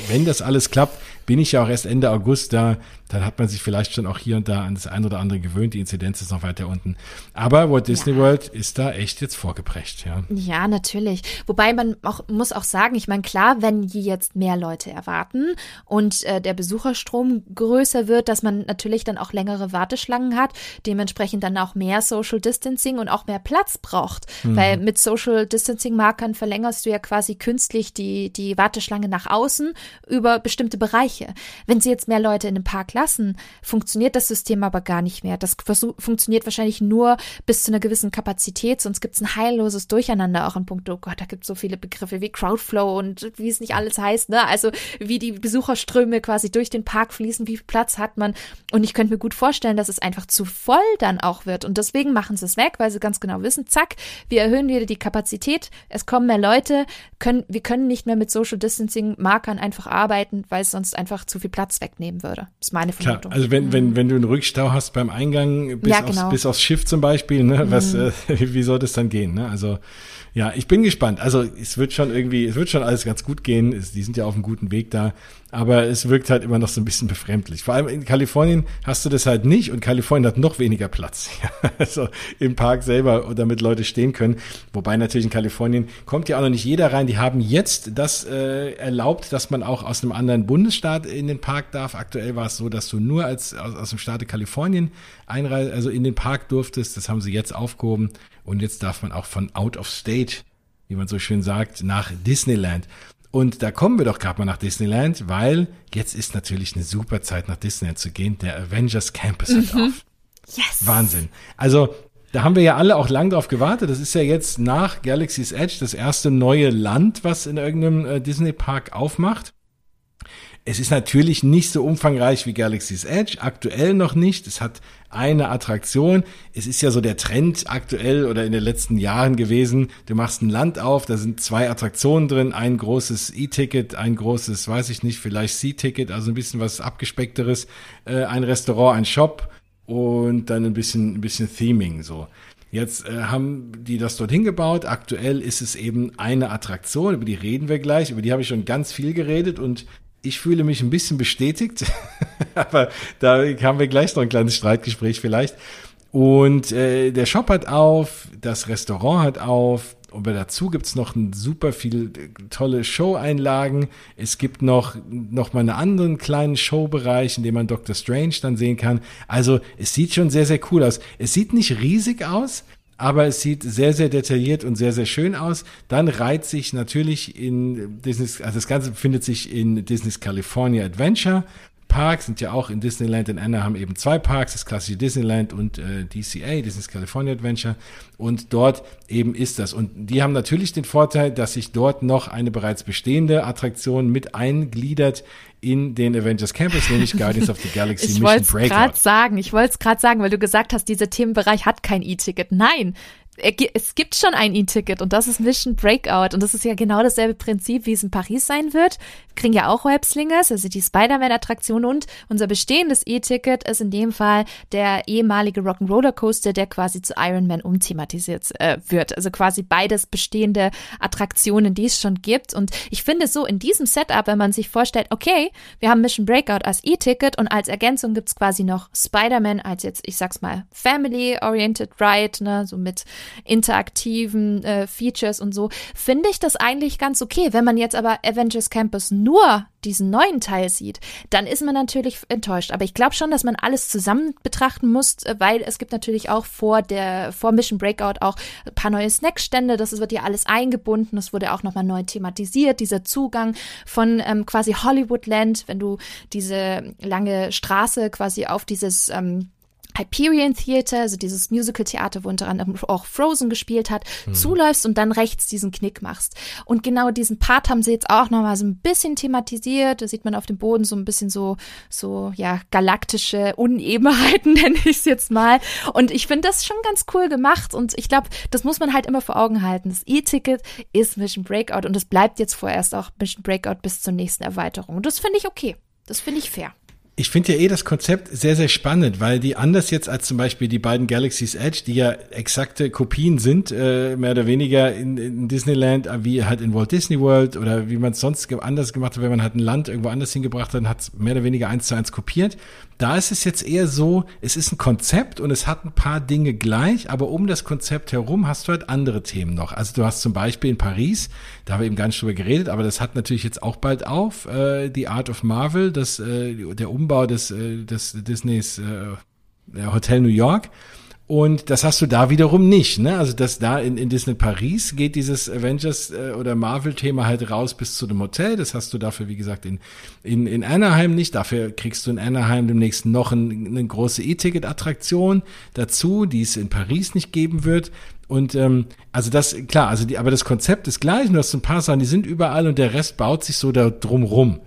wenn das alles klappt, bin ich ja auch erst Ende August da. Dann hat man sich vielleicht schon auch hier und da an das ein oder andere gewöhnt. Die Inzidenz ist noch weiter unten. Aber Walt Disney ja. World ist da echt jetzt vorgeprescht, ja. Ja, natürlich. Wobei man auch, muss auch sagen, ich meine, klar, wenn die jetzt mehr Leute erwarten und äh, der Besucherstrom größer wird, dass man natürlich dann auch längere Warteschlangen hat, dementsprechend dann auch mehr Social Distancing und auch mehr Platz braucht. Mhm. Weil mit Social Distancing Markern verlängerst du ja quasi künstlich die, die Warteschlange nach außen über bestimmte Bereiche. Wenn sie jetzt mehr Leute in den Park lassen, funktioniert das System aber gar nicht mehr. Das funktioniert wahrscheinlich nur bis zu einer gewissen Kapazität, sonst gibt es ein heilloses Durcheinander auch in puncto, oh Gott, da gibt es so viele Begriffe wie Crowdflow und wie es nicht alles heißt, ne? Also wie die Besucherströme quasi durch den Park fließen, wie viel Platz hat man. Und ich könnte mir gut vorstellen, dass es einfach zu voll dann auch wird. Und deswegen machen sie es weg, weil sie ganz genau wissen, zack, wir erhöhen wieder die Kapazität, es kommen mehr Leute, können, wir können nicht mehr mit Social Distancing Markern einfach arbeiten, weil es sonst einfach zu viel Platz wegnehmen würde. Das ist meine Vermutung. Klar, also wenn, wenn, wenn du einen Rückstau hast beim Eingang bis, ja, genau. aufs, bis aufs Schiff zum Beispiel, ne, was, mhm. äh, wie soll das dann gehen? Ne? Also ja, ich bin gespannt. Also es wird schon irgendwie, es wird schon alles ganz gut gehen. Es, die sind ja auf einem guten Weg da. Aber es wirkt halt immer noch so ein bisschen befremdlich. Vor allem in Kalifornien hast du das halt nicht und Kalifornien hat noch weniger Platz. also im Park selber, damit Leute stehen können. Wobei natürlich in Kalifornien kommt ja auch noch nicht jeder rein. Die haben jetzt das äh, erlaubt, dass man auch aus einem anderen Bundesstaat in den Park darf. Aktuell war es so, dass du nur als aus, aus dem Staate Kalifornien einreisen, also in den Park durftest. Das haben sie jetzt aufgehoben. Und jetzt darf man auch von out of state, wie man so schön sagt, nach Disneyland. Und da kommen wir doch gerade mal nach Disneyland, weil jetzt ist natürlich eine super Zeit nach Disneyland zu gehen. Der Avengers Campus mhm. hat auf. Yes. Wahnsinn. Also da haben wir ja alle auch lang drauf gewartet. Das ist ja jetzt nach Galaxy's Edge das erste neue Land, was in irgendeinem äh, Disney Park aufmacht. Es ist natürlich nicht so umfangreich wie Galaxy's Edge, aktuell noch nicht. Es hat eine Attraktion. Es ist ja so der Trend aktuell oder in den letzten Jahren gewesen. Du machst ein Land auf, da sind zwei Attraktionen drin, ein großes E-Ticket, ein großes, weiß ich nicht, vielleicht C-Ticket, also ein bisschen was abgespeckteres, äh, ein Restaurant, ein Shop und dann ein bisschen, ein bisschen Theming so. Jetzt äh, haben die das dorthin gebaut. Aktuell ist es eben eine Attraktion, über die reden wir gleich. Über die habe ich schon ganz viel geredet und ich fühle mich ein bisschen bestätigt, aber da haben wir gleich noch ein kleines Streitgespräch vielleicht. Und äh, der Shop hat auf, das Restaurant hat auf, aber dazu gibt's noch ein super viel äh, tolle Show-Einlagen. Es gibt noch, noch mal einen anderen kleinen Showbereich, in dem man Dr. Strange dann sehen kann. Also es sieht schon sehr, sehr cool aus. Es sieht nicht riesig aus, aber es sieht sehr, sehr detailliert und sehr, sehr schön aus. Dann reiht sich natürlich in Disney's, also das Ganze befindet sich in Disney's California Adventure. Park sind ja auch in Disneyland in Anaheim eben zwei Parks, das klassische Disneyland und äh, DCA, Disney's California Adventure. Und dort eben ist das. Und die haben natürlich den Vorteil, dass sich dort noch eine bereits bestehende Attraktion mit eingliedert in den Avengers Campus, nämlich Guardians of the Galaxy ich Mission Breakout. Ich wollte gerade sagen, ich wollte es gerade sagen, weil du gesagt hast, dieser Themenbereich hat kein E-Ticket. Nein, es gibt schon ein E-Ticket und das ist Mission Breakout und das ist ja genau dasselbe Prinzip, wie es in Paris sein wird. Wir kriegen ja auch Webslingers, also die Spider-Man-Attraktion und unser bestehendes E-Ticket ist in dem Fall der ehemalige Rock'n'Roller Coaster, der quasi zu Iron Man umthematisiert äh, wird. Also quasi beides bestehende Attraktionen, die es schon gibt und ich finde so in diesem Setup, wenn man sich vorstellt, okay, wir haben Mission Breakout als E-Ticket und als Ergänzung gibt's quasi noch Spider-Man als jetzt, ich sag's mal, Family-Oriented Ride, ne, so mit interaktiven äh, Features und so, finde ich das eigentlich ganz okay. Wenn man jetzt aber Avengers Campus nur diesen neuen Teil sieht, dann ist man natürlich enttäuscht. Aber ich glaube schon, dass man alles zusammen betrachten muss, äh, weil es gibt natürlich auch vor der vor Mission Breakout auch ein paar neue Snackstände. Das wird ja alles eingebunden. Das wurde auch nochmal neu thematisiert. Dieser Zugang von ähm, quasi Hollywoodland, wenn du diese lange Straße quasi auf dieses ähm, Hyperion Theater, also dieses Musical-Theater, wo unter anderem auch Frozen gespielt hat, mhm. zuläufst und dann rechts diesen Knick machst. Und genau diesen Part haben sie jetzt auch nochmal so ein bisschen thematisiert. Da sieht man auf dem Boden so ein bisschen so, so, ja, galaktische Unebenheiten, nenne ich es jetzt mal. Und ich finde das schon ganz cool gemacht. Und ich glaube, das muss man halt immer vor Augen halten. Das E-Ticket ist Mission Breakout und es bleibt jetzt vorerst auch Mission Breakout bis zur nächsten Erweiterung. Und das finde ich okay. Das finde ich fair. Ich finde ja eh das Konzept sehr, sehr spannend, weil die anders jetzt als zum Beispiel die beiden Galaxy's Edge, die ja exakte Kopien sind, äh, mehr oder weniger in, in Disneyland, äh, wie halt in Walt Disney World oder wie man es sonst anders gemacht hat, wenn man halt ein Land irgendwo anders hingebracht hat, hat es mehr oder weniger eins zu eins kopiert. Da ist es jetzt eher so, es ist ein Konzept und es hat ein paar Dinge gleich, aber um das Konzept herum hast du halt andere Themen noch. Also du hast zum Beispiel in Paris, da haben wir eben gar nicht drüber geredet, aber das hat natürlich jetzt auch bald auf, äh, die Art of Marvel, das, äh, der Umbau des, äh, des Disneys äh, Hotel New York. Und das hast du da wiederum nicht. Ne? Also das da in, in Disney Paris geht dieses Avengers äh, oder Marvel-Thema halt raus bis zu dem Hotel. Das hast du dafür, wie gesagt, in, in, in Anaheim nicht. Dafür kriegst du in Anaheim demnächst noch ein, eine große E-Ticket-Attraktion dazu, die es in Paris nicht geben wird. Und ähm, also das, klar, also die, aber das Konzept ist gleich, du hast ein paar Sachen, die sind überall und der Rest baut sich so da drum rum.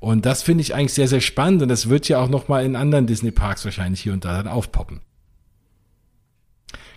Und das finde ich eigentlich sehr, sehr spannend und das wird ja auch nochmal in anderen Disney-Parks wahrscheinlich hier und da dann aufpoppen.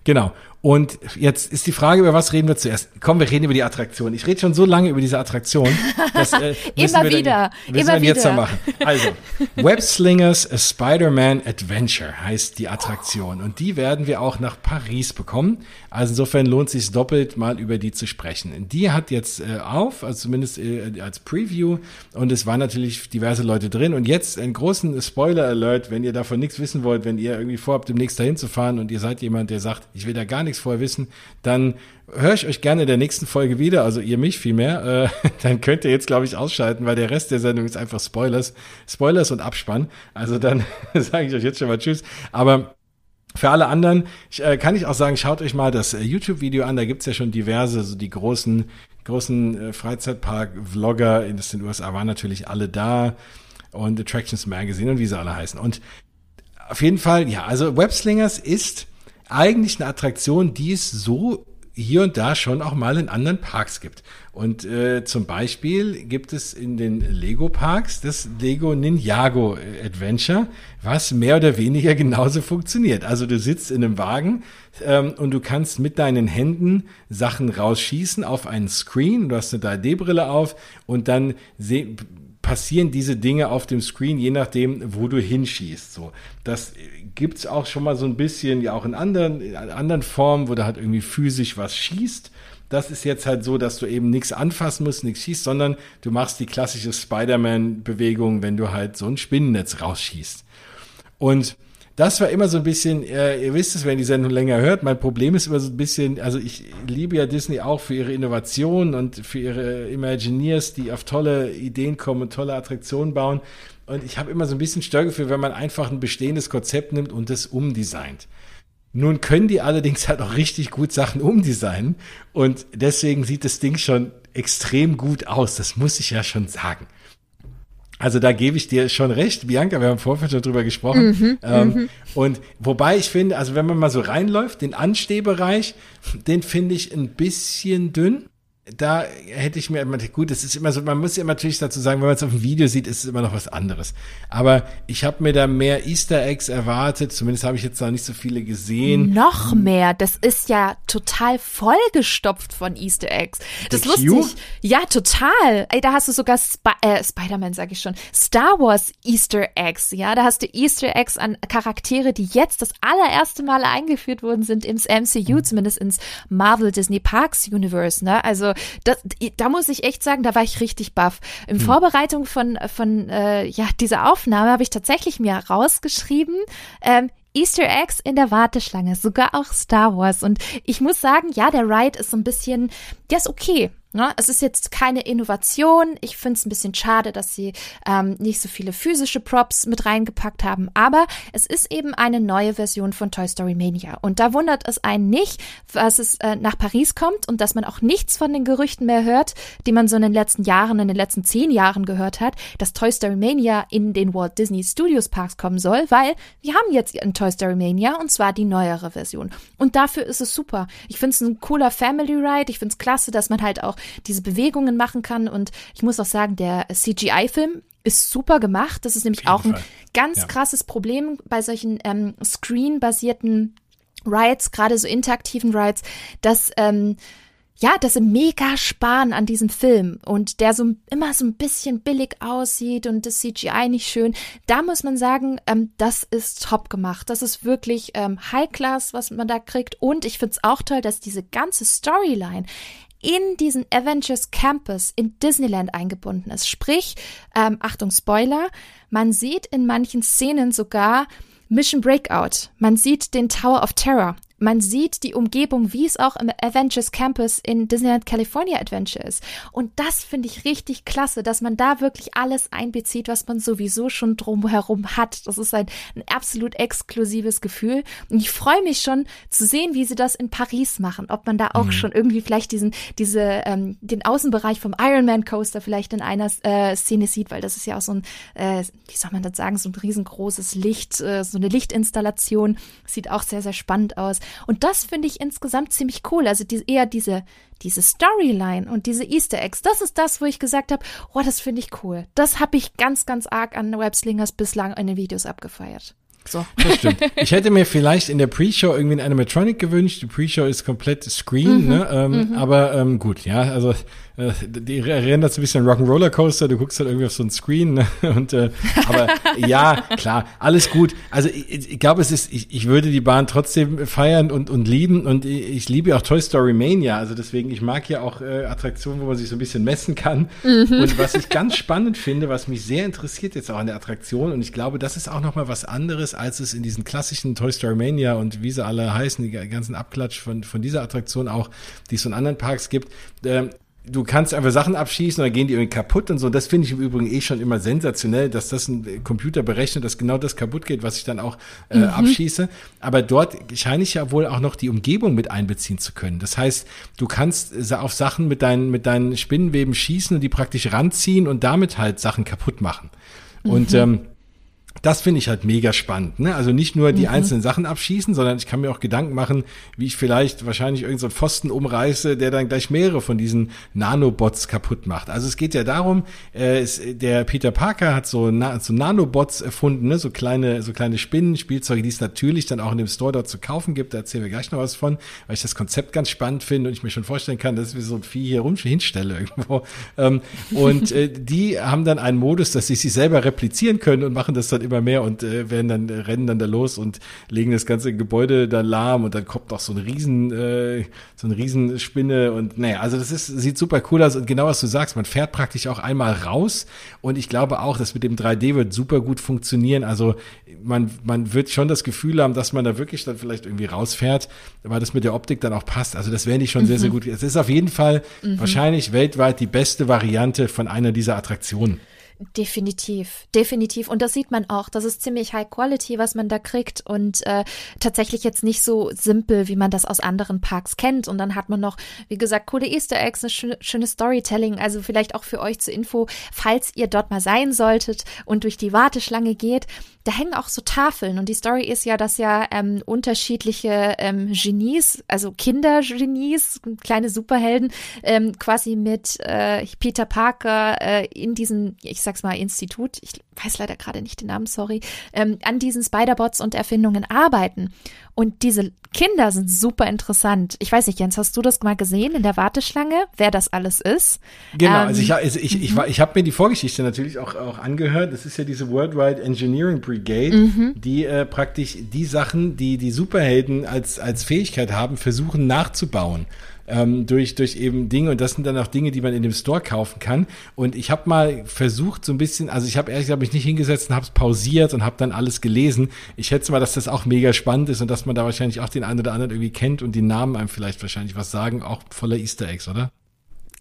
Genau. Und jetzt ist die Frage, über was reden wir zuerst? Komm, wir reden über die Attraktion. Ich rede schon so lange über diese Attraktion. Das, äh, immer wir wieder. Dann, immer wir jetzt wieder. machen. Also, Web Slingers A Spider-Man Adventure heißt die Attraktion. Und die werden wir auch nach Paris bekommen. Also insofern lohnt es sich doppelt mal über die zu sprechen. Die hat jetzt äh, auf, also zumindest äh, als Preview. Und es waren natürlich diverse Leute drin. Und jetzt einen großen Spoiler-Alert, wenn ihr davon nichts wissen wollt, wenn ihr irgendwie vorhabt, demnächst dahin zu fahren und ihr seid jemand, der sagt, ich will da gar nichts nichts vorher wissen, dann höre ich euch gerne in der nächsten Folge wieder, also ihr mich vielmehr, äh, dann könnt ihr jetzt, glaube ich, ausschalten, weil der Rest der Sendung ist einfach Spoilers, Spoilers und Abspann. Also dann sage ich euch jetzt schon mal Tschüss. Aber für alle anderen ich, äh, kann ich auch sagen, schaut euch mal das äh, YouTube-Video an, da gibt's ja schon diverse, so die großen, großen äh, Freizeitpark-Vlogger in den USA waren natürlich alle da und Attractions Magazine und wie sie alle heißen. Und auf jeden Fall, ja, also Webslingers ist eigentlich eine Attraktion, die es so hier und da schon auch mal in anderen Parks gibt. Und äh, zum Beispiel gibt es in den Lego-Parks das Lego Ninjago Adventure, was mehr oder weniger genauso funktioniert. Also du sitzt in einem Wagen ähm, und du kannst mit deinen Händen Sachen rausschießen auf einen Screen. Du hast eine 3D-Brille auf und dann passieren diese Dinge auf dem Screen, je nachdem, wo du hinschießt. So, das gibt's auch schon mal so ein bisschen, ja auch in anderen, in anderen Formen, wo du halt irgendwie physisch was schießt. Das ist jetzt halt so, dass du eben nichts anfassen musst, nichts schießt, sondern du machst die klassische Spider-Man-Bewegung, wenn du halt so ein Spinnennetz rausschießt. Und das war immer so ein bisschen, äh, ihr wisst es, wenn die Sendung länger hört, mein Problem ist immer so ein bisschen, also ich liebe ja Disney auch für ihre Innovation und für ihre Imagineers, die auf tolle Ideen kommen und tolle Attraktionen bauen. Und ich habe immer so ein bisschen Störgefühl, wenn man einfach ein bestehendes Konzept nimmt und das umdesignt. Nun können die allerdings halt auch richtig gut Sachen umdesignen und deswegen sieht das Ding schon extrem gut aus. Das muss ich ja schon sagen. Also da gebe ich dir schon recht, Bianca, wir haben vorher schon drüber gesprochen. Mhm, ähm, mhm. und wobei ich finde, also wenn man mal so reinläuft, den Anstehbereich, den finde ich ein bisschen dünn da hätte ich mir, gut, es ist immer so, man muss ja natürlich dazu sagen, wenn man es auf dem Video sieht, ist es immer noch was anderes. Aber ich habe mir da mehr Easter Eggs erwartet, zumindest habe ich jetzt noch nicht so viele gesehen. Noch mehr, das ist ja total vollgestopft von Easter Eggs. Das ist lustig. Ja, total. Ey, da hast du sogar Sp äh, Spider-Man, sag ich schon, Star Wars Easter Eggs, ja, da hast du Easter Eggs an Charaktere, die jetzt das allererste Mal eingeführt worden sind ins MCU, zumindest ins Marvel Disney Parks Universe, ne? Also das, da muss ich echt sagen, da war ich richtig baff. In hm. Vorbereitung von, von äh, ja, dieser Aufnahme habe ich tatsächlich mir rausgeschrieben, ähm, Easter Eggs in der Warteschlange, sogar auch Star Wars. Und ich muss sagen, ja, der Ride ist so ein bisschen, der ist okay. Ne? Es ist jetzt keine Innovation. Ich finde es ein bisschen schade, dass sie ähm, nicht so viele physische Props mit reingepackt haben. Aber es ist eben eine neue Version von Toy Story Mania. Und da wundert es einen nicht, dass es äh, nach Paris kommt und dass man auch nichts von den Gerüchten mehr hört, die man so in den letzten Jahren, in den letzten zehn Jahren gehört hat, dass Toy Story Mania in den Walt Disney Studios Parks kommen soll, weil wir haben jetzt ein Toy Story Mania und zwar die neuere Version. Und dafür ist es super. Ich finde es ein cooler Family Ride. Ich finde es klasse, dass man halt auch diese Bewegungen machen kann. Und ich muss auch sagen, der CGI-Film ist super gemacht. Das ist nämlich auch ein Fall. ganz ja. krasses Problem bei solchen ähm, Screen-basierten Rides, gerade so interaktiven Rides, dass ähm, ja, dass sie mega sparen an diesem Film und der so immer so ein bisschen billig aussieht und das CGI nicht schön. Da muss man sagen, ähm, das ist top gemacht. Das ist wirklich ähm, High Class, was man da kriegt. Und ich finde es auch toll, dass diese ganze Storyline in diesen Avengers Campus in Disneyland eingebunden ist. Sprich, ähm, Achtung Spoiler, man sieht in manchen Szenen sogar Mission Breakout. Man sieht den Tower of Terror man sieht die Umgebung, wie es auch im Avengers Campus in Disneyland California Adventure ist. Und das finde ich richtig klasse, dass man da wirklich alles einbezieht, was man sowieso schon drumherum hat. Das ist ein, ein absolut exklusives Gefühl. Und ich freue mich schon zu sehen, wie sie das in Paris machen. Ob man da auch mhm. schon irgendwie vielleicht diesen, diese, ähm, den Außenbereich vom Ironman Coaster vielleicht in einer äh, Szene sieht, weil das ist ja auch so ein, äh, wie soll man das sagen, so ein riesengroßes Licht, äh, so eine Lichtinstallation. Sieht auch sehr, sehr spannend aus. Und das finde ich insgesamt ziemlich cool. Also die, eher diese, diese Storyline und diese Easter Eggs, das ist das, wo ich gesagt habe, oh, das finde ich cool. Das habe ich ganz, ganz arg an Webslingers bislang in den Videos abgefeiert. So. Das stimmt. Ich hätte mir vielleicht in der Pre-Show irgendwie ein Animatronic gewünscht. Die Pre-Show ist komplett Screen, mhm, ne? Ähm, mhm. Aber ähm, gut, ja, also äh, die erinnert ein bisschen an Rock'n'Roller Coaster, du guckst halt irgendwie auf so ein Screen, ne? Und äh, aber ja, klar, alles gut. Also ich, ich glaube, es ist, ich, ich würde die Bahn trotzdem feiern und, und lieben und ich liebe auch Toy Story Mania. Also deswegen, ich mag ja auch äh, Attraktionen, wo man sich so ein bisschen messen kann. Mhm. Und was ich ganz spannend finde, was mich sehr interessiert jetzt auch an der Attraktion, und ich glaube, das ist auch nochmal was anderes, als es in diesen klassischen Toy Story Mania und wie sie alle heißen, die ganzen Abklatsch von, von dieser Attraktion auch, die es in anderen Parks gibt. Ähm, du kannst einfach Sachen abschießen und dann gehen die irgendwie kaputt und so. Das finde ich im Übrigen eh schon immer sensationell, dass das ein Computer berechnet, dass genau das kaputt geht, was ich dann auch äh, mhm. abschieße. Aber dort scheine ich ja wohl auch noch die Umgebung mit einbeziehen zu können. Das heißt, du kannst auf Sachen mit deinen, mit deinen Spinnenweben schießen und die praktisch ranziehen und damit halt Sachen kaputt machen. Und mhm. ähm, das finde ich halt mega spannend. Ne? Also nicht nur die mhm. einzelnen Sachen abschießen, sondern ich kann mir auch Gedanken machen, wie ich vielleicht wahrscheinlich irgendeinen so Pfosten umreiße, der dann gleich mehrere von diesen Nanobots kaputt macht. Also es geht ja darum, äh, es, der Peter Parker hat so, na, so Nanobots erfunden, ne? so kleine, so kleine Spinnen, Spielzeuge, die es natürlich dann auch in dem Store dort zu kaufen gibt. Da erzählen wir gleich noch was von, weil ich das Konzept ganz spannend finde und ich mir schon vorstellen kann, dass wir so ein Vieh hier rum hinstelle irgendwo. Ähm, und äh, die haben dann einen Modus, dass sie sich selber replizieren können und machen das dann immer mehr und äh, werden dann äh, rennen dann da los und legen das ganze Gebäude da lahm und dann kommt auch so ein riesen äh, so eine Riesenspinne und naja, also das ist sieht super cool aus und genau was du sagst, man fährt praktisch auch einmal raus und ich glaube auch, dass mit dem 3D wird super gut funktionieren. Also man man wird schon das Gefühl haben, dass man da wirklich dann vielleicht irgendwie rausfährt, weil das mit der Optik dann auch passt. Also das wäre ich schon mhm. sehr sehr gut. Es ist auf jeden Fall mhm. wahrscheinlich weltweit die beste Variante von einer dieser Attraktionen. Definitiv, definitiv. Und das sieht man auch. Das ist ziemlich High Quality, was man da kriegt und äh, tatsächlich jetzt nicht so simpel, wie man das aus anderen Parks kennt. Und dann hat man noch, wie gesagt, coole Easter Eggs, eine schöne, schöne Storytelling. Also vielleicht auch für euch zur Info, falls ihr dort mal sein solltet und durch die Warteschlange geht, da hängen auch so Tafeln und die Story ist ja, dass ja ähm, unterschiedliche ähm, Genies, also Kindergenies, kleine Superhelden, ähm, quasi mit äh, Peter Parker äh, in diesem, ich sag's mal, Institut, ich weiß leider gerade nicht den Namen, sorry, ähm, an diesen Spider-Bots und Erfindungen arbeiten. Und diese Kinder sind super interessant. Ich weiß nicht, Jens, hast du das mal gesehen in der Warteschlange, wer das alles ist? Genau, ähm, also ich, also ich, ich, mhm. ich, ich habe mir die Vorgeschichte natürlich auch, auch angehört. Das ist ja diese Worldwide Engineering Brigade, mhm. die äh, praktisch die Sachen, die die Superhelden als, als Fähigkeit haben, versuchen nachzubauen ähm, durch, durch eben Dinge. Und das sind dann auch Dinge, die man in dem Store kaufen kann. Und ich habe mal versucht, so ein bisschen, also ich habe ehrlich gesagt mich nicht hingesetzt und habe es pausiert und habe dann alles gelesen. Ich schätze mal, dass das auch mega spannend ist und dass man da wahrscheinlich auch den einen oder anderen irgendwie kennt und die Namen einem vielleicht wahrscheinlich was sagen, auch voller Easter Eggs, oder?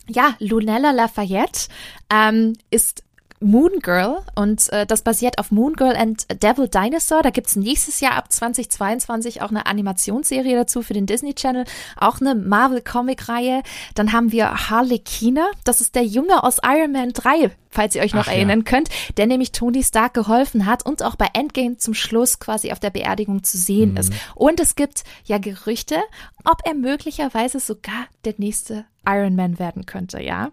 Ja, Lunella Lafayette ähm, ist Moon Girl und äh, das basiert auf Moon Girl and Devil Dinosaur. Da gibt's nächstes Jahr ab 2022 auch eine Animationsserie dazu für den Disney Channel, auch eine Marvel Comic Reihe. Dann haben wir Harley Keener, das ist der Junge aus Iron Man 3, falls ihr euch noch Ach, erinnern ja. könnt, der nämlich Tony Stark geholfen hat und auch bei Endgame zum Schluss quasi auf der Beerdigung zu sehen mhm. ist. Und es gibt ja Gerüchte, ob er möglicherweise sogar der nächste Iron Man werden könnte, ja.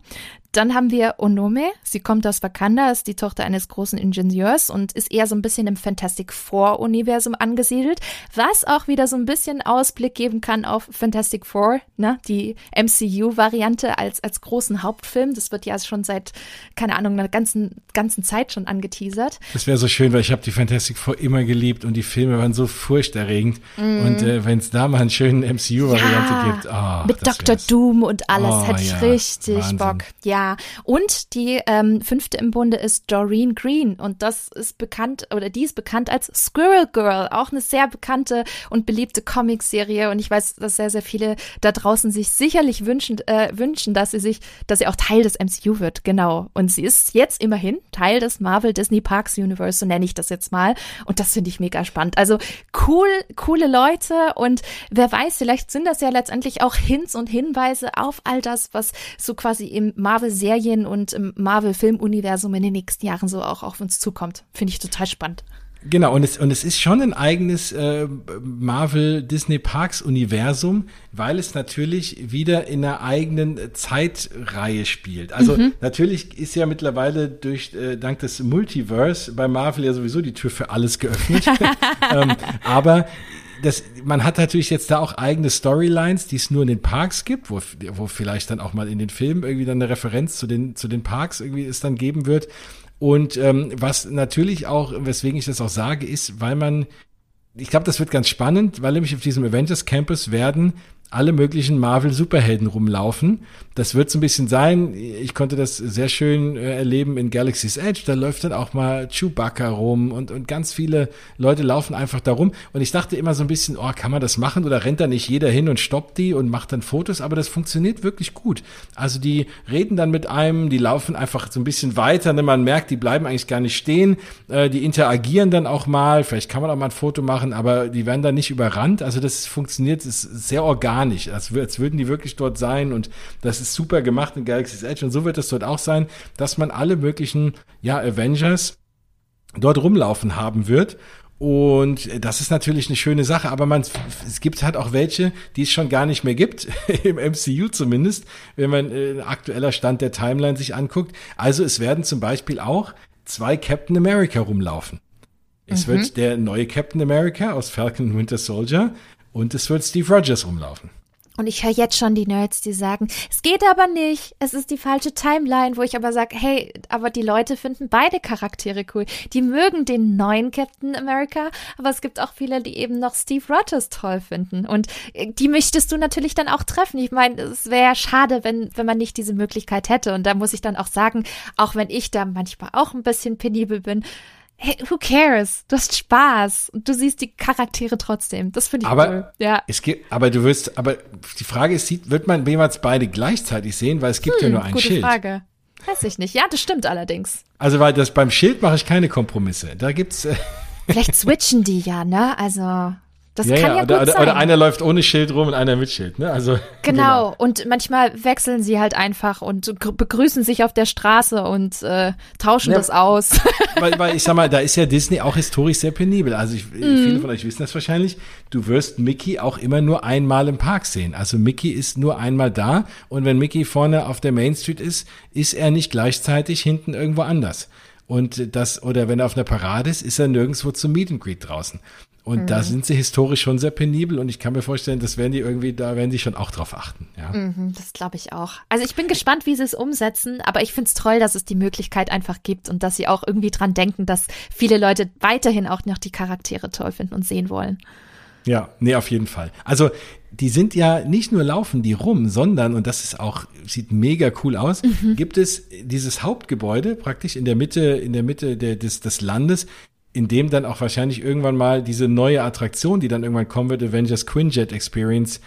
Dann haben wir Onome. Sie kommt aus Wakanda, ist die Tochter eines großen Ingenieurs und ist eher so ein bisschen im Fantastic Four-Universum angesiedelt, was auch wieder so ein bisschen Ausblick geben kann auf Fantastic Four, ne? die MCU-Variante als, als großen Hauptfilm. Das wird ja schon seit, keine Ahnung, einer ganzen, ganzen Zeit schon angeteasert. Das wäre so schön, weil ich habe die Fantastic Four immer geliebt und die Filme waren so furchterregend. Mm. Und äh, wenn es da mal einen schönen MCU-Variante ja, gibt, oh, mit Dr. Doom und alles, oh, hätte ich ja, richtig Wahnsinn. Bock. Ja, und die ähm, fünfte im Bunde ist Doreen Green. Und das ist bekannt, oder die ist bekannt als Squirrel Girl, auch eine sehr bekannte und beliebte Comicserie. Und ich weiß, dass sehr, sehr viele da draußen sich sicherlich wünschen, äh, wünschen, dass sie sich, dass sie auch Teil des MCU wird, genau. Und sie ist jetzt immerhin Teil des Marvel Disney Parks Universe, so nenne ich das jetzt mal. Und das finde ich mega spannend. Also cool, coole Leute. Und wer weiß, vielleicht sind das ja letztendlich auch Hints und Hinweise auf all das, was so quasi im Marvel-Serien- und im Marvel-Filmuniversum in den nächsten Jahren so auch auf uns zukommt. Finde ich total spannend. Genau, und es, und es ist schon ein eigenes äh, Marvel Disney Parks Universum, weil es natürlich wieder in einer eigenen Zeitreihe spielt. Also mhm. natürlich ist ja mittlerweile durch äh, dank des Multiverse bei Marvel ja sowieso die Tür für alles geöffnet. ähm, aber das, man hat natürlich jetzt da auch eigene Storylines, die es nur in den Parks gibt, wo, wo vielleicht dann auch mal in den Filmen irgendwie dann eine Referenz zu den, zu den Parks irgendwie es dann geben wird. Und ähm, was natürlich auch, weswegen ich das auch sage, ist, weil man, ich glaube, das wird ganz spannend, weil nämlich auf diesem Avengers Campus werden alle möglichen Marvel-Superhelden rumlaufen. Das wird so ein bisschen sein. Ich konnte das sehr schön äh, erleben in Galaxy's Edge. Da läuft dann auch mal Chewbacca rum und, und ganz viele Leute laufen einfach da rum. Und ich dachte immer so ein bisschen, oh, kann man das machen oder rennt da nicht jeder hin und stoppt die und macht dann Fotos? Aber das funktioniert wirklich gut. Also die reden dann mit einem, die laufen einfach so ein bisschen weiter. Ne? Man merkt, die bleiben eigentlich gar nicht stehen. Äh, die interagieren dann auch mal. Vielleicht kann man auch mal ein Foto machen, aber die werden dann nicht überrannt. Also das funktioniert, ist sehr organisch gar nicht. Als, als würden die wirklich dort sein und das ist super gemacht in Galaxy's Edge und so wird es dort auch sein, dass man alle möglichen, ja, Avengers dort rumlaufen haben wird und das ist natürlich eine schöne Sache, aber man, es gibt halt auch welche, die es schon gar nicht mehr gibt, im MCU zumindest, wenn man äh, aktueller Stand der Timeline sich anguckt. Also es werden zum Beispiel auch zwei Captain America rumlaufen. Es mhm. wird der neue Captain America aus Falcon Winter Soldier und es wird Steve Rogers rumlaufen. Und ich höre jetzt schon die Nerds, die sagen, es geht aber nicht, es ist die falsche Timeline, wo ich aber sage, hey, aber die Leute finden beide Charaktere cool. Die mögen den neuen Captain America, aber es gibt auch viele, die eben noch Steve Rogers toll finden. Und äh, die möchtest du natürlich dann auch treffen. Ich meine, es wäre schade, wenn, wenn man nicht diese Möglichkeit hätte. Und da muss ich dann auch sagen, auch wenn ich da manchmal auch ein bisschen penibel bin, hey, who cares? Du hast Spaß und du siehst die Charaktere trotzdem. Das finde ich aber cool. Ja. Es gibt, aber du wirst, aber die Frage ist, wird man jemals beide gleichzeitig sehen, weil es gibt hm, ja nur ein gute Schild. Frage. Weiß ich nicht. Ja, das stimmt allerdings. Also, weil das beim Schild mache ich keine Kompromisse. Da gibt's. Äh Vielleicht switchen die ja, ne? Also. Das ja, kann ja, ja oder, gut sein. Oder einer läuft ohne Schild rum und einer mit Schild, ne? Also genau. genau. Und manchmal wechseln sie halt einfach und begrüßen sich auf der Straße und äh, tauschen ja, das aus. Weil, weil ich sag mal, da ist ja Disney auch historisch sehr penibel. Also ich, mm. viele von euch wissen das wahrscheinlich. Du wirst Mickey auch immer nur einmal im Park sehen. Also Mickey ist nur einmal da und wenn Mickey vorne auf der Main Street ist, ist er nicht gleichzeitig hinten irgendwo anders. Und das, oder wenn er auf einer Parade ist, ist er nirgendwo zum Meet and Greet draußen. Und mhm. da sind sie historisch schon sehr penibel und ich kann mir vorstellen, das werden die irgendwie, da werden die schon auch drauf achten. Ja. Mhm, das glaube ich auch. Also ich bin gespannt, wie sie es umsetzen, aber ich finde es toll, dass es die Möglichkeit einfach gibt und dass sie auch irgendwie dran denken, dass viele Leute weiterhin auch noch die Charaktere toll finden und sehen wollen. Ja, nee, auf jeden Fall. Also die sind ja nicht nur laufen die rum, sondern, und das ist auch, sieht mega cool aus, mhm. gibt es dieses Hauptgebäude praktisch in der Mitte, in der Mitte der, des, des Landes, in dem dann auch wahrscheinlich irgendwann mal diese neue Attraktion, die dann irgendwann kommen wird, Avengers Quinjet Experience,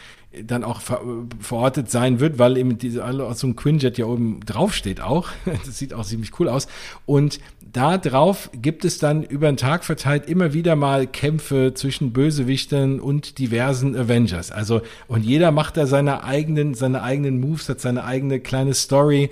dann auch ver verortet sein wird, weil eben diese alle so ein Quinjet ja oben drauf steht auch. Das sieht auch ziemlich cool aus. Und da drauf gibt es dann über den Tag verteilt immer wieder mal Kämpfe zwischen Bösewichtern und diversen Avengers. Also, und jeder macht da seine eigenen, seine eigenen Moves, hat seine eigene kleine Story.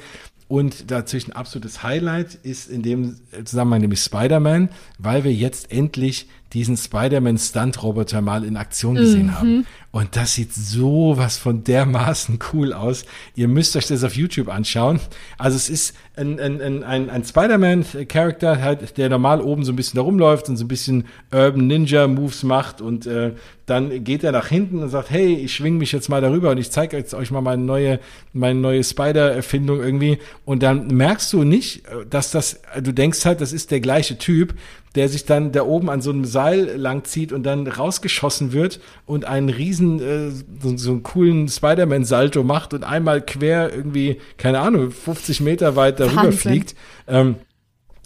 Und dazwischen absolutes Highlight ist in dem Zusammenhang nämlich Spider-Man, weil wir jetzt endlich diesen Spider-Man-Stunt-Roboter mal in Aktion gesehen mhm. haben. Und das sieht sowas von dermaßen cool aus. Ihr müsst euch das auf YouTube anschauen. Also es ist ein, ein, ein, ein Spider-Man-Charakter, halt, der normal oben so ein bisschen da rumläuft und so ein bisschen Urban Ninja-Moves macht und äh, dann geht er nach hinten und sagt, hey, ich schwing mich jetzt mal darüber und ich zeige jetzt euch mal meine neue, meine neue Spider-Erfindung irgendwie. Und dann merkst du nicht, dass das, du denkst halt, das ist der gleiche Typ, der sich dann da oben an so einem Seil langzieht und dann rausgeschossen wird und einen riesen, äh, so, so einen coolen Spider-Man-Salto macht und einmal quer irgendwie, keine Ahnung, 50 Meter weit darüber Wahnsinn. fliegt. Ähm,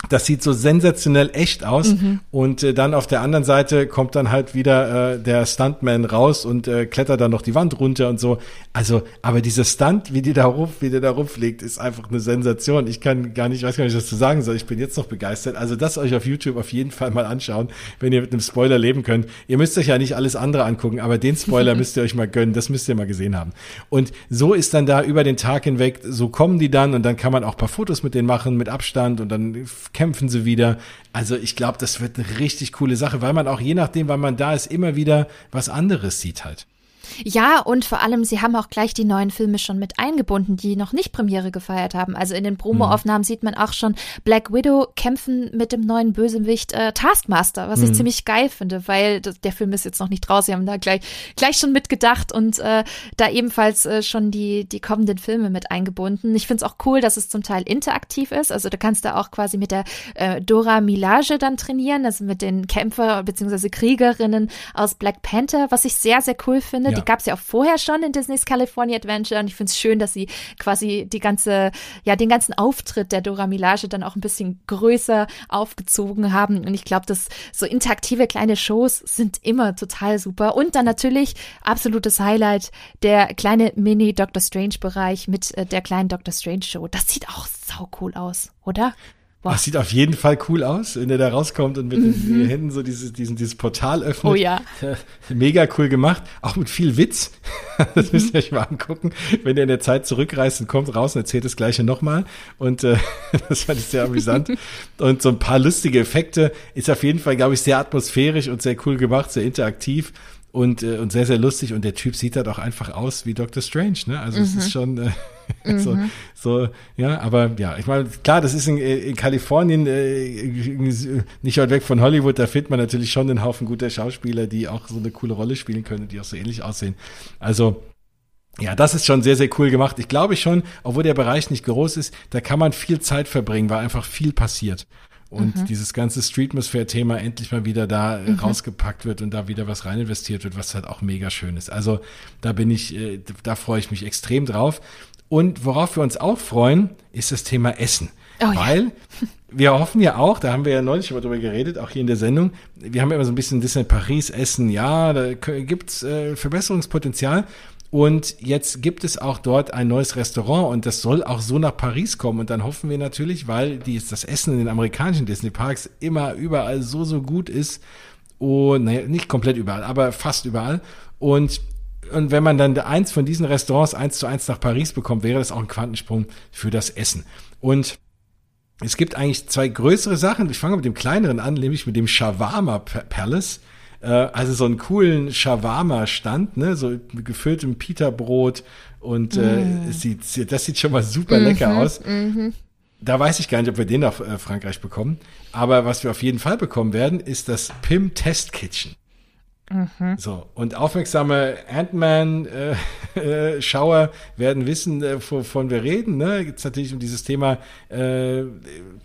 das sieht so sensationell echt aus. Mhm. Und äh, dann auf der anderen Seite kommt dann halt wieder äh, der Stuntman raus und äh, klettert dann noch die Wand runter und so. Also, aber dieser Stunt, wie die da ruf, wie der da rumfliegt, ist einfach eine Sensation. Ich kann gar nicht, weiß gar nicht, was zu sagen soll. Ich bin jetzt noch begeistert. Also das euch auf YouTube auf jeden Fall mal anschauen, wenn ihr mit einem Spoiler leben könnt. Ihr müsst euch ja nicht alles andere angucken, aber den Spoiler müsst ihr euch mal gönnen. Das müsst ihr mal gesehen haben. Und so ist dann da über den Tag hinweg, so kommen die dann und dann kann man auch paar Fotos mit denen machen, mit Abstand und dann kämpfen sie wieder. Also ich glaube, das wird eine richtig coole Sache, weil man auch je nachdem, wann man da ist, immer wieder was anderes sieht halt. Ja, und vor allem, sie haben auch gleich die neuen Filme schon mit eingebunden, die noch nicht Premiere gefeiert haben. Also in den Promo-Aufnahmen mhm. sieht man auch schon Black Widow kämpfen mit dem neuen Bösewicht äh, Taskmaster, was mhm. ich ziemlich geil finde, weil das, der Film ist jetzt noch nicht draußen. Sie haben da gleich, gleich schon mitgedacht und äh, da ebenfalls äh, schon die, die kommenden Filme mit eingebunden. Ich finde es auch cool, dass es zum Teil interaktiv ist. Also du kannst da auch quasi mit der äh, Dora Milage dann trainieren, also mit den Kämpfer bzw. Kriegerinnen aus Black Panther, was ich sehr, sehr cool finde. Ja. Die gab es ja auch vorher schon in Disney's California Adventure und ich finde es schön, dass sie quasi die ganze, ja, den ganzen Auftritt der Dora Milage dann auch ein bisschen größer aufgezogen haben. Und ich glaube, dass so interaktive kleine Shows sind immer total super. Und dann natürlich absolutes Highlight, der kleine Mini-Doctor Strange-Bereich mit äh, der kleinen Doctor Strange-Show. Das sieht auch sau cool aus, oder? Boah. Das sieht auf jeden Fall cool aus, wenn der da rauskommt und mit mhm. den Händen so dieses, diesen, dieses Portal öffnet. Oh ja. Mega cool gemacht. Auch mit viel Witz. Das mhm. müsst ihr euch mal angucken. Wenn der in der Zeit zurückreist und kommt raus und erzählt das Gleiche nochmal. Und äh, das fand ich sehr amüsant. und so ein paar lustige Effekte. Ist auf jeden Fall, glaube ich, sehr atmosphärisch und sehr cool gemacht, sehr interaktiv und, äh, und sehr, sehr lustig. Und der Typ sieht halt auch einfach aus wie Dr. Strange, ne? Also mhm. es ist schon äh, so, mhm. so, ja, aber ja, ich meine, klar, das ist in, in Kalifornien äh, nicht weit weg von Hollywood, da findet man natürlich schon einen Haufen guter Schauspieler, die auch so eine coole Rolle spielen können, die auch so ähnlich aussehen. Also ja, das ist schon sehr, sehr cool gemacht. Ich glaube schon, obwohl der Bereich nicht groß ist, da kann man viel Zeit verbringen, weil einfach viel passiert und mhm. dieses ganze Streetmosphere-Thema endlich mal wieder da äh, mhm. rausgepackt wird und da wieder was rein investiert wird, was halt auch mega schön ist. Also da bin ich, äh, da freue ich mich extrem drauf. Und worauf wir uns auch freuen, ist das Thema Essen. Oh, Weil ja. wir hoffen ja auch, da haben wir ja neulich schon mal drüber geredet, auch hier in der Sendung, wir haben ja immer so ein bisschen Disney Paris Essen, ja, da gibt's äh, Verbesserungspotenzial. Und jetzt gibt es auch dort ein neues Restaurant und das soll auch so nach Paris kommen. Und dann hoffen wir natürlich, weil die, das Essen in den amerikanischen Disney Parks immer überall so, so gut ist. Und naja, nicht komplett überall, aber fast überall. Und und wenn man dann eins von diesen Restaurants eins zu eins nach Paris bekommt, wäre das auch ein Quantensprung für das Essen. Und es gibt eigentlich zwei größere Sachen. Ich fange mit dem kleineren an, nämlich mit dem Shawarma Palace. Äh, also so einen coolen Shawarma-Stand, ne, so gefülltem Pita-Brot und äh, mm. sieht, das sieht schon mal super mhm, lecker aus. Mhm. Da weiß ich gar nicht, ob wir den nach äh, Frankreich bekommen. Aber was wir auf jeden Fall bekommen werden, ist das Pim Test Kitchen. Mhm. So, und aufmerksame Ant-Man-Schauer äh, werden wissen, äh, wovon wir reden. Ne? Geht natürlich um dieses Thema äh,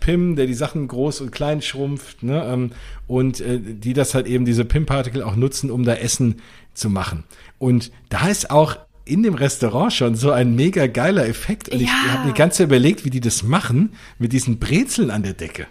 Pim, der die Sachen groß und klein schrumpft, ne? Ähm, und äh, die das halt eben diese Pim-Partikel auch nutzen, um da Essen zu machen. Und da ist auch in dem Restaurant schon so ein mega geiler Effekt. Und ja. ich habe mir ganz überlegt, wie die das machen mit diesen Brezeln an der Decke.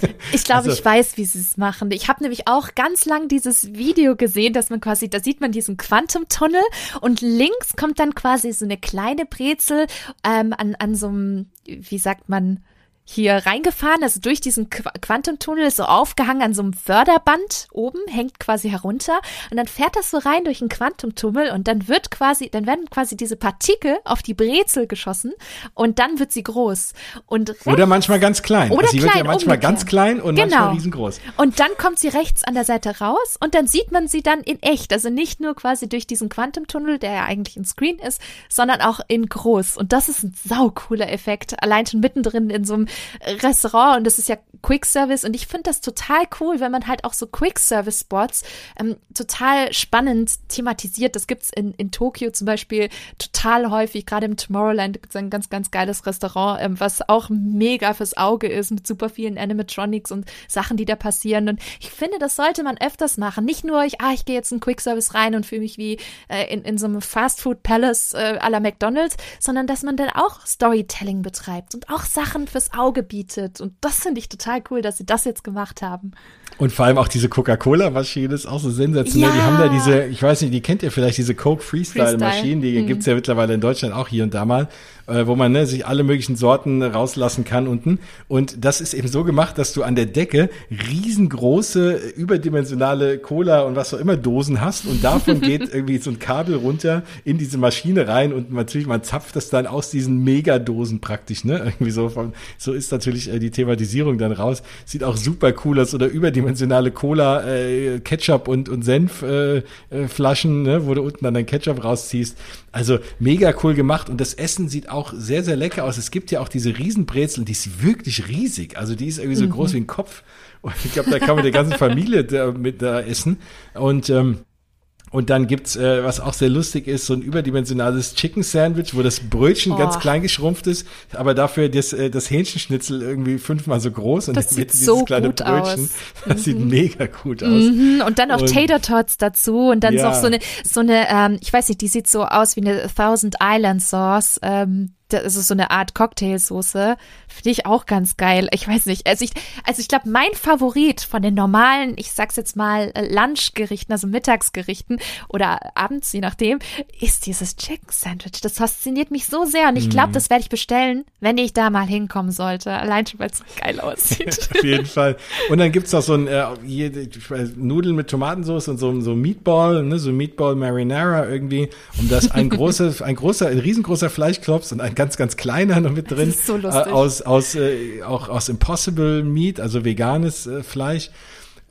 Ich glaube, also, ich weiß, wie sie es machen. Ich habe nämlich auch ganz lang dieses Video gesehen, dass man quasi, da sieht man diesen Quantum-Tunnel und links kommt dann quasi so eine kleine Brezel ähm, an, an so einem, wie sagt man, hier reingefahren, also durch diesen Qu Quantumtunnel, so aufgehangen an so einem Förderband oben, hängt quasi herunter und dann fährt das so rein durch den Quantumtunnel und dann wird quasi, dann werden quasi diese Partikel auf die Brezel geschossen und dann wird sie groß. Und oder manchmal ganz klein. Oder also sie klein, wird ja manchmal umgekehrt. ganz klein und Genau. manchmal riesengroß. Und dann kommt sie rechts an der Seite raus und dann sieht man sie dann in echt. Also nicht nur quasi durch diesen Quantumtunnel, der ja eigentlich ein Screen ist, sondern auch in groß. Und das ist ein saucooler Effekt. Allein schon mittendrin in so einem Restaurant und das ist ja Quick Service. Und ich finde das total cool, wenn man halt auch so Quick Service Spots ähm, total spannend thematisiert. Das gibt's in, in Tokio zum Beispiel total häufig. Gerade im Tomorrowland gibt's ein ganz, ganz geiles Restaurant, ähm, was auch mega fürs Auge ist mit super vielen Animatronics und Sachen, die da passieren. Und ich finde, das sollte man öfters machen. Nicht nur, ich, ah, ich gehe jetzt in Quick Service rein und fühle mich wie äh, in, in so einem Fast Food Palace äh, à la McDonalds, sondern dass man dann auch Storytelling betreibt und auch Sachen fürs Auge bietet. Und das finde ich total cool, dass sie das jetzt gemacht haben. Und vor allem auch diese Coca-Cola-Maschine ist auch so sensationell. Ja. Die haben da diese, ich weiß nicht, die kennt ihr vielleicht, diese Coke Freestyle-Maschinen, die Freestyle. gibt's ja mittlerweile in Deutschland auch hier und da mal, äh, wo man ne, sich alle möglichen Sorten rauslassen kann unten. Und das ist eben so gemacht, dass du an der Decke riesengroße, überdimensionale Cola und was auch immer Dosen hast und davon geht irgendwie so ein Kabel runter in diese Maschine rein und natürlich, man zapft das dann aus diesen Megadosen praktisch, ne? Irgendwie so von, so ist natürlich äh, die Thematisierung dann raus. Sieht auch super cool aus oder überdimensionale Cola, äh, Ketchup und, und Senf äh, äh, Flaschen, ne? wo du unten dann dein Ketchup rausziehst. Also mega cool gemacht und das Essen sieht auch sehr, sehr lecker aus. Es gibt ja auch diese Riesenbrezel, die ist wirklich riesig. Also die ist irgendwie so groß wie ein Kopf. Und ich glaube, da kann man die ganze Familie da, mit da essen. Und ähm, und dann gibt's, äh, was auch sehr lustig ist, so ein überdimensionales Chicken Sandwich, wo das Brötchen Oh. ganz klein geschrumpft ist, aber dafür das, äh, das Hähnchenschnitzel irgendwie fünfmal so groß und Das sieht so dieses kleine gut Brötchen. aus. Das sieht mega gut aus. Mhm, und dann auch Und- Tater Tots dazu und dann Ja. noch so eine, so eine, ähm, ich weiß nicht, die sieht so aus wie eine Thousand Island Sauce. Ähm, das ist so eine Art Cocktailsoße. Finde ich auch ganz geil. Ich weiß nicht. Also ich, also ich glaube, mein Favorit von den normalen, ich sag's jetzt mal, äh, Lunchgerichten, also Mittagsgerichten oder abends, je nachdem, ist dieses Chicken Sandwich. Das fasziniert mich so sehr und ich Mhm. glaube, das werde ich bestellen, wenn ich da mal hinkommen sollte. Allein schon, weil es geil aussieht. Auf jeden Fall. Und dann gibt's noch so ein äh, hier, weiß, Nudeln mit Tomatensauce und so, so Meatball, ne, so Meatball Marinara irgendwie. Und das ein großer, ein großer, ein riesengroßer Fleischklops und ein ganz, ganz kleiner noch mit drin. ist so lustig. Äh, aus, aus, äh, auch aus Impossible Meat, also veganes äh, Fleisch.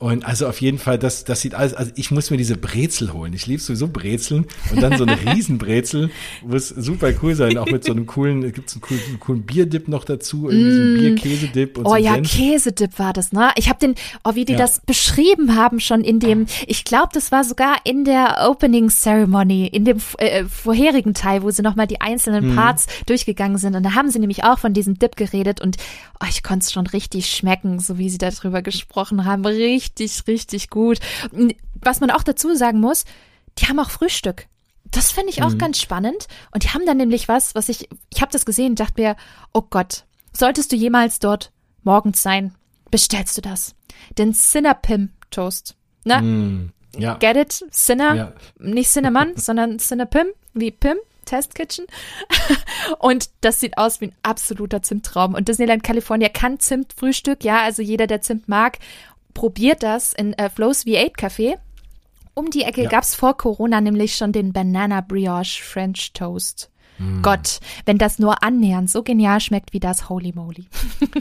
Und also auf jeden Fall, das, das sieht alles, also ich muss mir diese Brezel holen. Ich liebe sowieso Brezeln und dann so eine Riesenbrezel, muss super cool sein, auch mit so einem coolen, gibt's einen coolen, einen coolen Bierdip noch dazu, irgendwie so einen Bier-Käsedip und Oh so ja, Senf. Käsedip war das, ne? Ich habe den, oh, wie die Ja. das beschrieben haben schon in dem, ich glaube, das war sogar in der Opening Ceremony, in dem äh, vorherigen Teil, wo sie nochmal die einzelnen Parts durchgegangen sind. Und da haben sie nämlich auch von diesem Dip geredet und oh, ich konnte es schon richtig schmecken, so wie sie darüber gesprochen haben. Richtig, richtig gut. Was man auch dazu sagen muss, die haben auch Frühstück. Das finde ich auch ganz spannend. Und die haben dann nämlich was, was ich, ich habe das gesehen, dachte mir, oh Gott, solltest du jemals dort morgens sein, bestellst du das. Den Cinnapim Toast. Ne? Mm, ja. Get it? Cinna? Ja. Nicht Cinnamon, sondern Cinnapim, wie Pim, Test Kitchen. Und das sieht aus wie ein absoluter Zimttraum. Und Disneyland California kann Zimtfrühstück, ja, also jeder, der Zimt mag, probiert das in äh, Flo's V8 Café. Um die Ecke Ja. gab's vor Corona nämlich schon den Banana Brioche French Toast. Mm. Gott, wenn das nur annähernd so genial schmeckt wie das Holy Moly.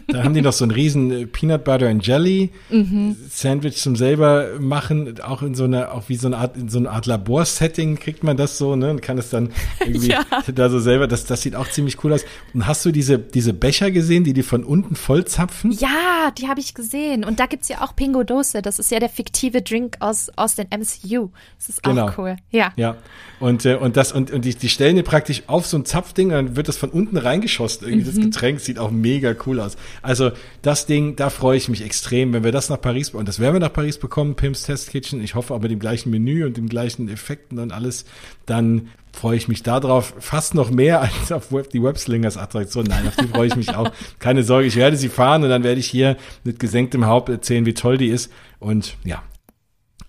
Da haben die noch so ein riesen äh, Peanut Butter and Jelly Mhm. Sandwich zum selber machen, auch in so einer, auch wie so eine Art, in so eine Art Laborsetting kriegt man das so, ne, und kann es dann irgendwie Ja. da so selber, das, das sieht auch ziemlich cool aus. Und hast du diese, diese Becher gesehen, die die von unten vollzapfen? Ja, die habe ich gesehen. Und da gibt's ja auch Pingo Dose. Das ist ja der fiktive Drink aus, aus den MCU. Das ist Genau. auch cool. Ja. Ja. Und, äh, und das, und, und die, die stellen dir praktisch auf so ein Zapfding dann wird das von unten reingeschossen. Irgendwie das Getränk sieht auch mega cool aus. Also das Ding, da freue ich mich extrem, wenn wir das nach Paris, und das werden wir nach Paris bekommen, Pim's Test Kitchen. Ich hoffe aber mit dem gleichen Menü und den gleichen Effekten und alles, dann freue ich mich darauf fast noch mehr als auf Web, die Webslingers Attraktion. Nein, auf die freue ich mich auch. Keine Sorge, ich werde sie fahren und dann werde ich hier mit gesenktem Haupt erzählen, wie toll die ist. Und ja,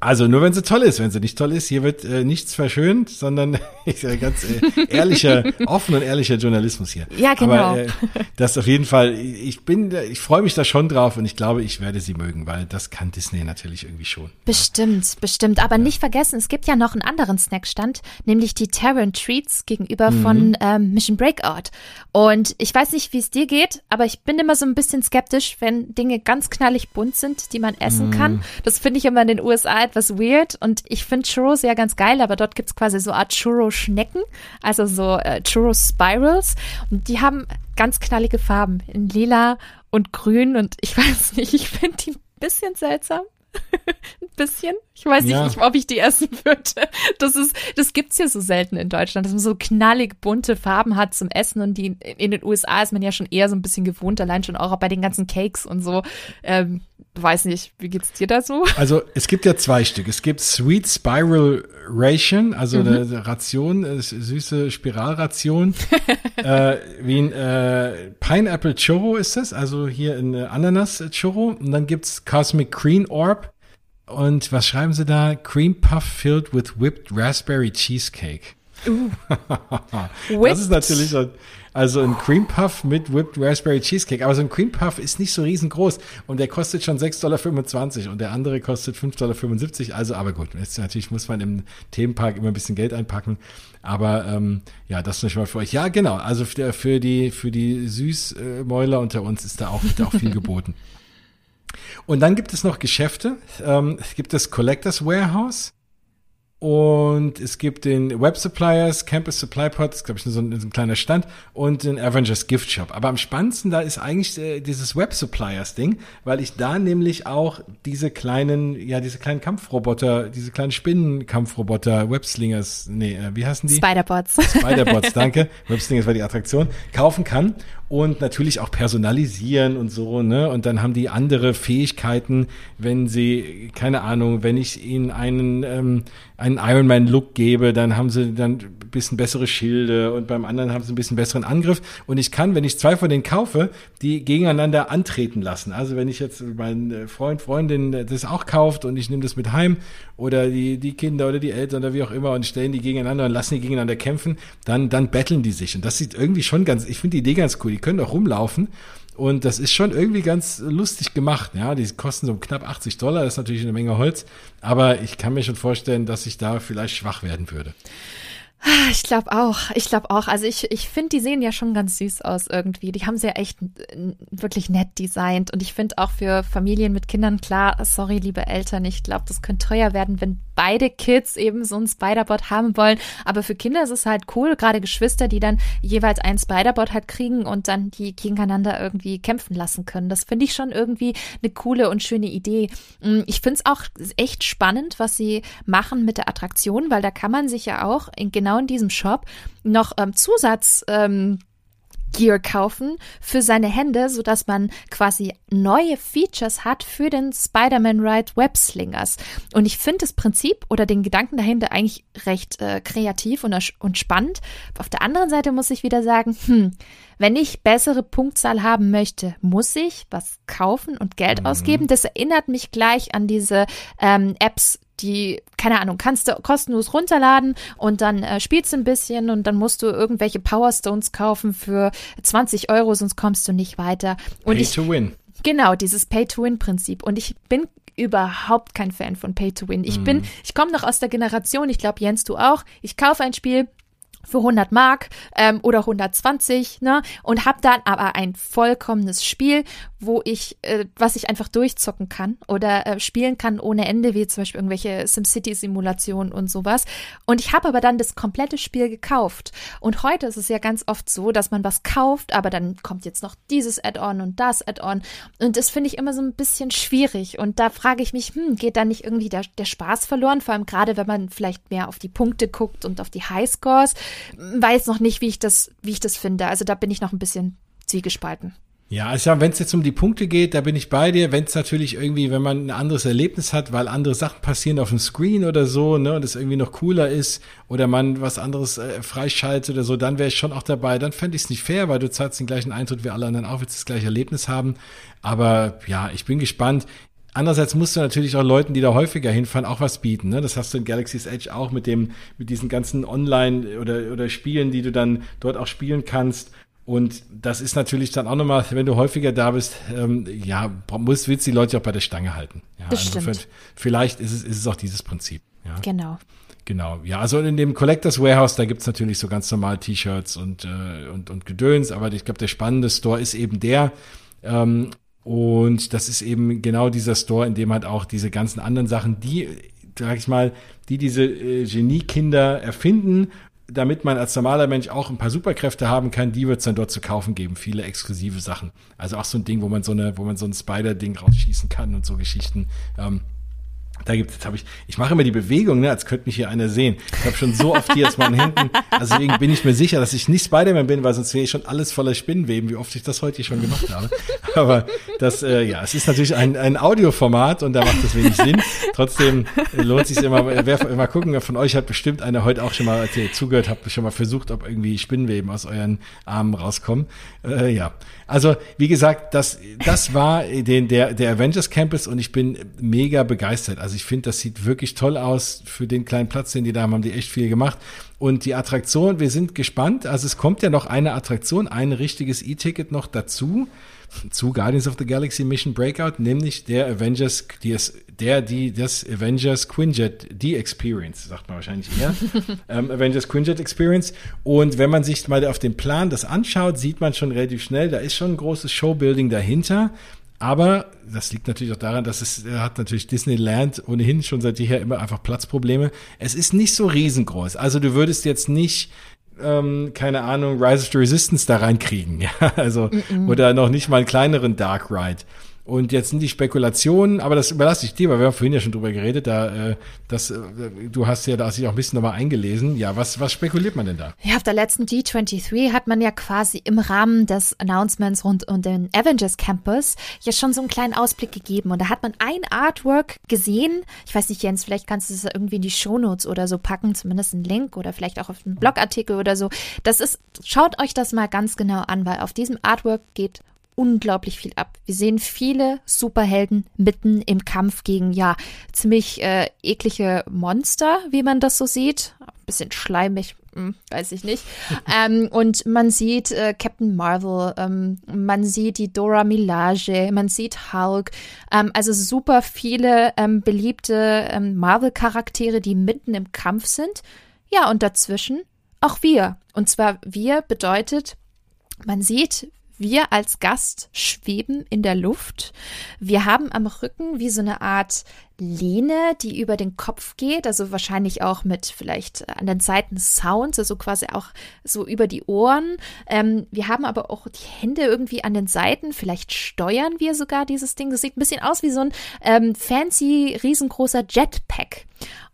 Also nur wenn sie toll ist. Wenn sie nicht toll ist, hier wird äh, nichts verschönt, sondern ich sage ganz äh, ehrlicher, offen und ehrlicher Journalismus hier. Ja, genau. Aber, äh, das auf jeden Fall. Ich bin, ich freue mich da schon drauf und ich glaube, ich werde sie mögen, weil das kann Disney natürlich irgendwie schon. Bestimmt, ja. bestimmt. Aber ja. nicht vergessen, es gibt ja noch einen anderen Snackstand, nämlich die Terran Treats gegenüber mhm. von ähm, Mission Breakout. Und ich weiß nicht, wie es dir geht, aber ich bin immer so ein bisschen skeptisch, wenn Dinge ganz knallig bunt sind, die man essen mhm. kann. Das finde ich immer in den USA etwas weird und ich finde Churros ja ganz geil, aber dort gibt es quasi so eine Art Churro-Schnecken, also so äh, Churro-Spirals und die haben ganz knallige Farben in lila und grün und ich weiß nicht, ich finde die ein bisschen seltsam. ein bisschen. Ich weiß ja. nicht, ob ich die essen würde. Das ist, das gibt's ja so selten in Deutschland, dass man so knallig bunte Farben hat zum Essen und die in den USA ist man ja schon eher so ein bisschen gewohnt, allein schon auch bei den ganzen Cakes und so. Ähm, weiß nicht, wie geht's dir da so? Also es gibt ja zwei Stück. Es gibt Sweet Spiral Ration, also mhm. eine Ration, eine süße Spiralration, äh, wie ein äh, Pineapple Churro ist das, also hier ein Ananas Churro. Und dann gibt's Cosmic Green Orb. Und was schreiben sie da? Cream Puff filled with whipped raspberry cheesecake. Uh. das ist natürlich so, also ein Cream Puff mit Whipped Raspberry Cheesecake. Aber so ein Cream Puff ist nicht so riesengroß und der kostet schon 6,25 Dollar und der andere kostet 5,75 Dollar. Also, aber gut, jetzt natürlich muss man im Themenpark immer ein bisschen Geld einpacken. Aber ähm, ja, das nicht mal für euch. Ja, genau. Also für, für die für die Süßmäuler unter uns ist da auch, da auch viel geboten. Und dann gibt es noch Geschäfte. Ähm, es gibt das Collectors Warehouse. Und es gibt den Web Suppliers, Campus Supply Pod, das ist, glaube ich, so ein, so ein, kleiner Stand, und den Avengers Gift Shop. Aber am spannendsten da ist eigentlich äh, dieses Web Suppliers Ding, weil ich da nämlich auch diese kleinen, ja, diese kleinen Kampfroboter, diese kleinen Spinnenkampfroboter, Webslingers, nee, äh, wie heißen die? Spiderbots. Spiderbots, danke. Webslingers war die Attraktion, kaufen kann und natürlich auch personalisieren und so, ne? Und dann haben die andere Fähigkeiten, wenn sie, keine Ahnung, wenn ich ihnen einen, ähm, einen Ironman-Look gebe, dann haben sie dann ein bisschen bessere Schilde und beim anderen haben sie ein bisschen besseren Angriff. Und ich kann, wenn ich zwei von denen kaufe, die gegeneinander antreten lassen. Also wenn ich jetzt mein Freund, Freundin das auch kauft und ich nehme das mit heim oder die, die Kinder oder die Eltern oder wie auch immer und stellen die gegeneinander und lassen die gegeneinander kämpfen, dann, dann betteln die sich. Und das sieht irgendwie schon ganz, ich finde die Idee ganz cool. Können auch rumlaufen und das ist schon irgendwie ganz lustig gemacht. Ja, die kosten so knapp 80 Dollar, das ist natürlich eine Menge Holz. Aber ich kann mir schon vorstellen, dass ich da vielleicht schwach werden würde. Ah, ich glaube auch. Ich glaube auch. Also ich, ich finde, die sehen ja schon ganz süß aus irgendwie. Die haben sie ja echt wirklich nett designt. Und ich finde auch für Familien mit Kindern klar, sorry, liebe Eltern, ich glaube, das könnte teuer werden, wenn beide Kids eben so ein Spider-Bot haben wollen. Aber für Kinder ist es halt cool, gerade Geschwister, die dann jeweils ein Spider-Bot halt kriegen und dann die gegeneinander irgendwie kämpfen lassen können. Das finde ich schon irgendwie eine coole und schöne Idee. Mm, ich finde es auch echt spannend, was sie machen mit der Attraktion, weil da kann man sich ja auch in genau in diesem Shop noch ähm, Zusatz ähm, Gear kaufen für seine Hände, so dass man quasi neue Features hat für den Spider-Man Ride Webslingers. Und ich finde das Prinzip oder den Gedanken dahinter eigentlich recht äh, kreativ und, und spannend. Auf der anderen Seite muss ich wieder sagen, hm, wenn ich bessere Punktzahl haben möchte, muss ich was kaufen und Geld mhm. ausgeben. Das erinnert mich gleich an diese ähm, Apps, die, keine Ahnung, kannst du kostenlos runterladen und dann äh, spielst du ein bisschen und dann musst du irgendwelche Powerstones kaufen für 20 Euro, sonst kommst du nicht weiter. Und Pay ich, to win. Genau, dieses Pay-to-Win-Prinzip. Und ich bin überhaupt kein Fan von Pay-to-Win. Ich bin, mhm. ich komme noch aus der Generation, ich glaube, Jens, du auch. Ich kaufe ein Spiel, für 100 Mark ähm, oder 120, ne? Und habe dann aber ein vollkommenes Spiel, wo ich, äh, was ich einfach durchzocken kann oder äh, spielen kann ohne Ende, wie zum Beispiel irgendwelche SimCity-Simulationen und sowas. Und ich habe aber dann das komplette Spiel gekauft. Und heute ist es ja ganz oft so, dass man was kauft, aber dann kommt jetzt noch dieses Add-on und das Add-on. Und das finde ich immer so ein bisschen schwierig. Und da frage ich mich, hm, geht da nicht irgendwie der, der Spaß verloren? Vor allem gerade, wenn man vielleicht mehr auf die Punkte guckt und auf die Highscores weiß noch nicht, wie ich das, wie ich das finde. Also da bin ich noch ein bisschen zwiegespalten. Ja, also wenn es jetzt um die Punkte geht, da bin ich bei dir. Wenn es natürlich irgendwie, wenn man ein anderes Erlebnis hat, weil andere Sachen passieren auf dem Screen oder so, ne, und es irgendwie noch cooler ist, oder man was anderes äh, freischaltet oder so, dann wäre ich schon auch dabei. Dann fände ich es nicht fair, weil du zahlst den gleichen Eintritt wie alle anderen auch, willst das gleiche Erlebnis haben. Aber ja, ich bin gespannt Andererseits musst du natürlich auch Leuten, die da häufiger hinfahren, auch was bieten. Ne? Das hast du in Galaxy's Edge auch mit dem, mit diesen ganzen Online- oder, oder Spielen, die du dann dort auch spielen kannst. Und das ist natürlich dann auch nochmal, wenn du häufiger da bist, ähm, ja, muss, willst die Leute auch bei der Stange halten. Ja, das also stimmt. Vielleicht ist es, ist es auch dieses Prinzip. Ja. Genau. Genau, ja, also in dem Collectors Warehouse, da gibt's natürlich so ganz normal T-Shirts und, äh, und, und Gedöns, aber ich glaube, der spannende Store ist eben der, ähm, und das ist eben genau dieser Store, in dem halt auch diese ganzen anderen Sachen, die, sag ich mal, die diese äh, Geniekinder erfinden, damit man als normaler Mensch auch ein paar Superkräfte haben kann, die wird's dann dort zu kaufen geben. Viele exklusive Sachen. Also auch so ein Ding, wo man so eine, wo man so ein Spider-Ding rausschießen kann und so Geschichten. Ähm, da gibt es, habe ich, ich mache immer die Bewegung, ne, als könnte mich hier einer sehen. Ich habe schon so oft hier aus meinen Händen, also deswegen bin ich mir sicher, dass ich nicht Spider-Man bin, weil sonst wäre ich schon alles voller Spinnenweben, wie oft ich das heute hier schon gemacht habe. Aber das, äh, ja, es ist natürlich ein, ein Audioformat und da macht es wenig Sinn. Trotzdem lohnt sich immer, wer mal gucken, von euch hat bestimmt einer heute auch schon mal, als ihr zugehört habt, schon mal versucht, ob irgendwie Spinnenweben aus euren Armen rauskommen. Äh, ja, also wie gesagt, das, das war den, der, der Avengers Campus und ich bin mega begeistert. Also ich finde, das sieht wirklich toll aus für den kleinen Platz, den die da haben, haben die echt viel gemacht. Und die Attraktion, wir sind gespannt. Also es kommt ja noch eine Attraktion, ein richtiges E-Ticket noch dazu zu Guardians of the Galaxy Mission Breakout, nämlich der Avengers, die es, der, die, das Avengers Quinjet, die Experience, sagt man wahrscheinlich eher, ähm, Avengers Quinjet Experience. Und wenn man sich mal auf den Plan das anschaut, sieht man schon relativ schnell, da ist schon ein großes Showbuilding dahinter. Aber das liegt natürlich auch daran, dass es hat natürlich Disneyland ohnehin schon seit jeher immer einfach Platzprobleme. Es ist nicht so riesengroß. Also du würdest jetzt nicht ähm, keine Ahnung, Rise of the Resistance da reinkriegen, ja, also mm -mm. oder noch nicht mal einen kleineren Dark Ride. Und jetzt sind die Spekulationen, aber das überlasse ich dir, weil wir haben vorhin ja schon drüber geredet, da, äh, das, äh, du hast ja da sich auch ein bisschen nochmal eingelesen. Ja, was, was spekuliert man denn da? Ja, auf der letzten D23 hat man ja quasi im Rahmen des Announcements rund um den Avengers Campus ja schon so einen kleinen Ausblick gegeben. Und da hat man ein Artwork gesehen. Ich weiß nicht, Jens, vielleicht kannst du es irgendwie in die Shownotes oder so packen, zumindest einen Link oder vielleicht auch auf einen Blogartikel oder so. Das ist, schaut euch das mal ganz genau an, weil auf diesem Artwork geht unglaublich viel ab. Wir sehen viele Superhelden mitten im Kampf gegen, ja, ziemlich äh, eklige Monster, wie man das so sieht. Ein bisschen schleimig, hm, weiß ich nicht. ähm, und man sieht äh, Captain Marvel, ähm, man sieht die Dora Milaje, man sieht Hulk. Ähm, also super viele ähm, beliebte ähm, Marvel-Charaktere, die mitten im Kampf sind. Ja, und dazwischen auch wir. Und zwar wir bedeutet, man sieht, wir als Gast schweben in der Luft. Wir haben am Rücken wie so eine Art Lehne, die über den Kopf geht, also wahrscheinlich auch mit vielleicht an den Seiten Sounds, also quasi auch so über die Ohren. Ähm, wir haben aber auch die Hände irgendwie an den Seiten, vielleicht steuern wir sogar dieses Ding. Das sieht ein bisschen aus wie so ein ähm, fancy, riesengroßer Jetpack.